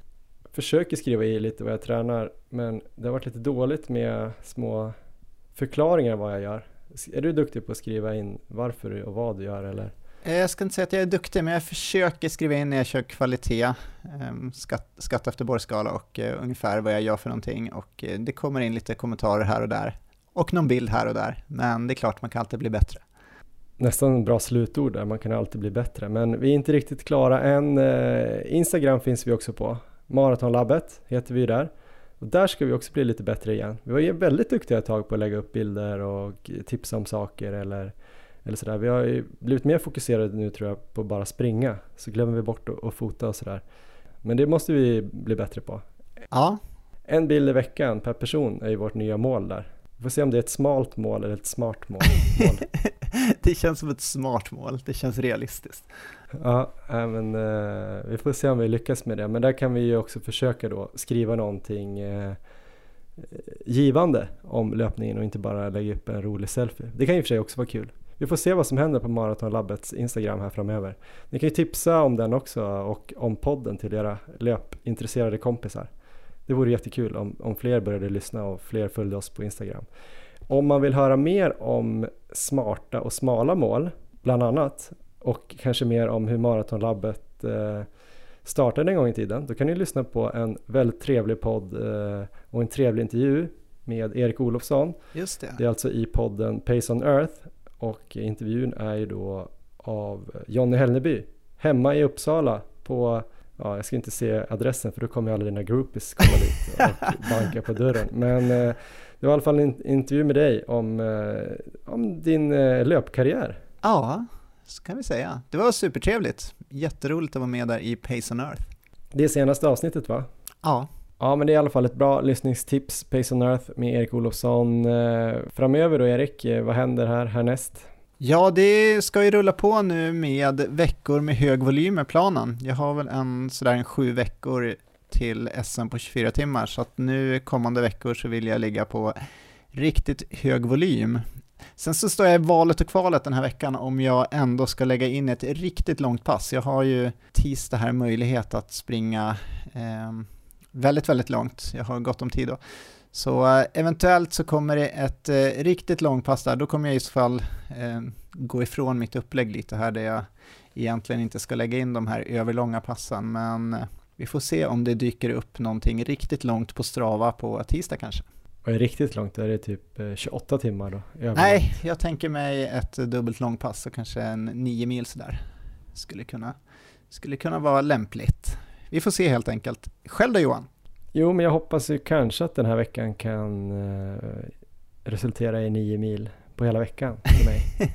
Speaker 2: Försöker skriva i lite vad jag tränar men det har varit lite dåligt med små förklaringar vad jag gör. Är du duktig på att skriva in varför och vad du gör eller?
Speaker 3: Eh, jag ska inte säga att jag är duktig, men jag försöker skriva in när jag kör kvalitet, ehm, skatt, skatt efter borrskala och eh, ungefär vad jag gör för någonting. Och eh, det kommer in lite kommentarer här och där. Och någon bild här och där. Men det är klart, man kan alltid bli bättre.
Speaker 2: Nästan en bra slutord där, man kan alltid bli bättre. Men vi är inte riktigt klara än. Instagram finns vi också på. Maratonlabbet heter vi där. Och där ska vi också bli lite bättre igen. Vi var ju väldigt duktiga ett tag på att lägga upp bilder och tipsa om saker eller, eller sådär. Vi har ju blivit mer fokuserade nu tror jag på bara springa. Så glömmer vi bort att, fota och sådär. Men det måste vi bli bättre på.
Speaker 3: Ja,
Speaker 2: En bild i veckan per person är ju vårt nya mål där. Vi får se om det är ett smalt mål eller ett smart mål. [LAUGHS]
Speaker 3: det känns som ett smart mål. Det känns realistiskt.
Speaker 2: Ja, men eh, vi får se om vi lyckas med det. Men där kan vi ju också försöka då skriva någonting eh, givande om löpningen och inte bara lägga upp en rolig selfie. Det kan ju för sig också vara kul. Vi får se vad som händer på Maratonlabbets Instagram här framöver. Ni kan ju tipsa om den också och om podden till era löpintresserade kompisar. Det vore jättekul om, om fler började lyssna och fler följde oss på Instagram. Om man vill höra mer om smarta och smala mål, bland annat, och kanske mer om hur Maratonlabbet eh, startade en gång i tiden, då kan ni lyssna på en väldigt trevlig podd eh, och en trevlig intervju med Erik Olofsson.
Speaker 3: Just det.
Speaker 2: Det är alltså i podden Pace on Earth och intervjun är ju då av Jonny Hellneby hemma i Uppsala på Ja, jag ska inte se adressen för då kommer ju alla dina groupies komma dit och [LAUGHS] banka på dörren. Men eh, det var i alla fall en intervju med dig om, eh, om din eh, löpkarriär.
Speaker 3: Ja, Så kan vi säga. Det var supertrevligt. Jätteroligt att vara med där i Pace on Earth.
Speaker 2: Det senaste avsnittet va?
Speaker 3: Ja.
Speaker 2: Ja, men det är i alla fall ett bra lyssningstips, Pace on Earth med Erik Olofsson. Eh, framöver då Erik, eh, vad händer här härnäst?
Speaker 3: Ja, det ska ju rulla på nu med veckor med hög volym med planen. Jag har väl en sådär en sju veckor till SM på 24 timmar, så att nu kommande veckor så vill jag ligga på riktigt hög volym. Sen så står jag i valet och kvalet den här veckan om jag ändå ska lägga in ett riktigt långt pass. Jag har ju tisdag här möjlighet att springa eh, väldigt, väldigt långt. Jag har gott om tid då. Så eh, eventuellt så kommer det ett eh, riktigt långpass där, då kommer jag i så fall eh, gå ifrån mitt upplägg lite här där jag egentligen inte ska lägga in de här överlånga passen, men eh, vi får se om det dyker upp någonting riktigt långt på Strava på tisdag kanske.
Speaker 2: Och är riktigt långt, är det typ 28 eh, timmar då?
Speaker 3: Nej, jag tänker mig ett dubbelt långpass, så kanske en 9 mil sådär. Skulle kunna, skulle kunna vara lämpligt. Vi får se helt enkelt. Själv då Johan?
Speaker 2: Jo, men jag hoppas ju kanske att den här veckan kan uh, resultera i 9 mil på hela veckan för mig. [LAUGHS]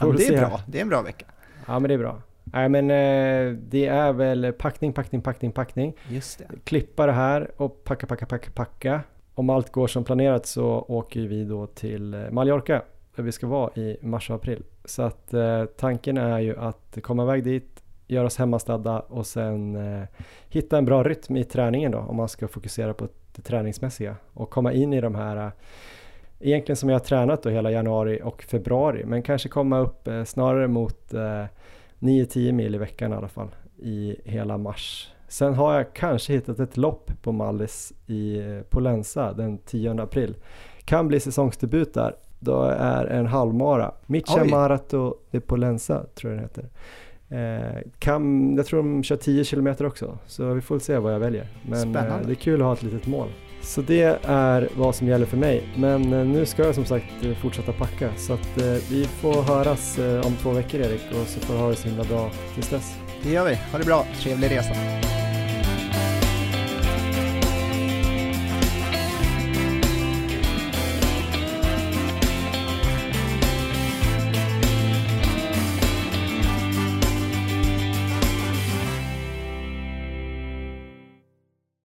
Speaker 3: ja, det är bra, det är en bra vecka.
Speaker 2: Ja, men det är bra. Nej men eh, det är väl packning, packning, packning, packning.
Speaker 3: Just det.
Speaker 2: Klippa det här och packa, packa, packa, packa. Om allt går som planerat så åker vi då till eh, Mallorca där vi ska vara i mars och april. Så att eh, tanken är ju att komma iväg dit, göra oss hemmastadda och sen eh, hitta en bra rytm i träningen då om man ska fokusera på det träningsmässiga och komma in i de här eh, egentligen som jag har tränat då hela januari och februari men kanske komma upp eh, snarare mot 9-10 mil i veckan i alla fall i hela mars. Sen har jag kanske hittat ett lopp på Mallis i Polensa den 10 april. Kan bli säsongsdebut där. Då är en halvmara. Mitja Marato de Polensa tror jag den heter. Eh, kan, jag tror de kör 10 kilometer också, så vi får se vad jag väljer. Men eh, det är kul att ha ett litet mål. Så det är vad som gäller för mig. Men eh, nu ska jag som sagt fortsätta packa. Så att vi får höras om två veckor Erik och så får du ha det så himla bra tills dess.
Speaker 3: Det gör vi. Ha det bra. Trevlig resa.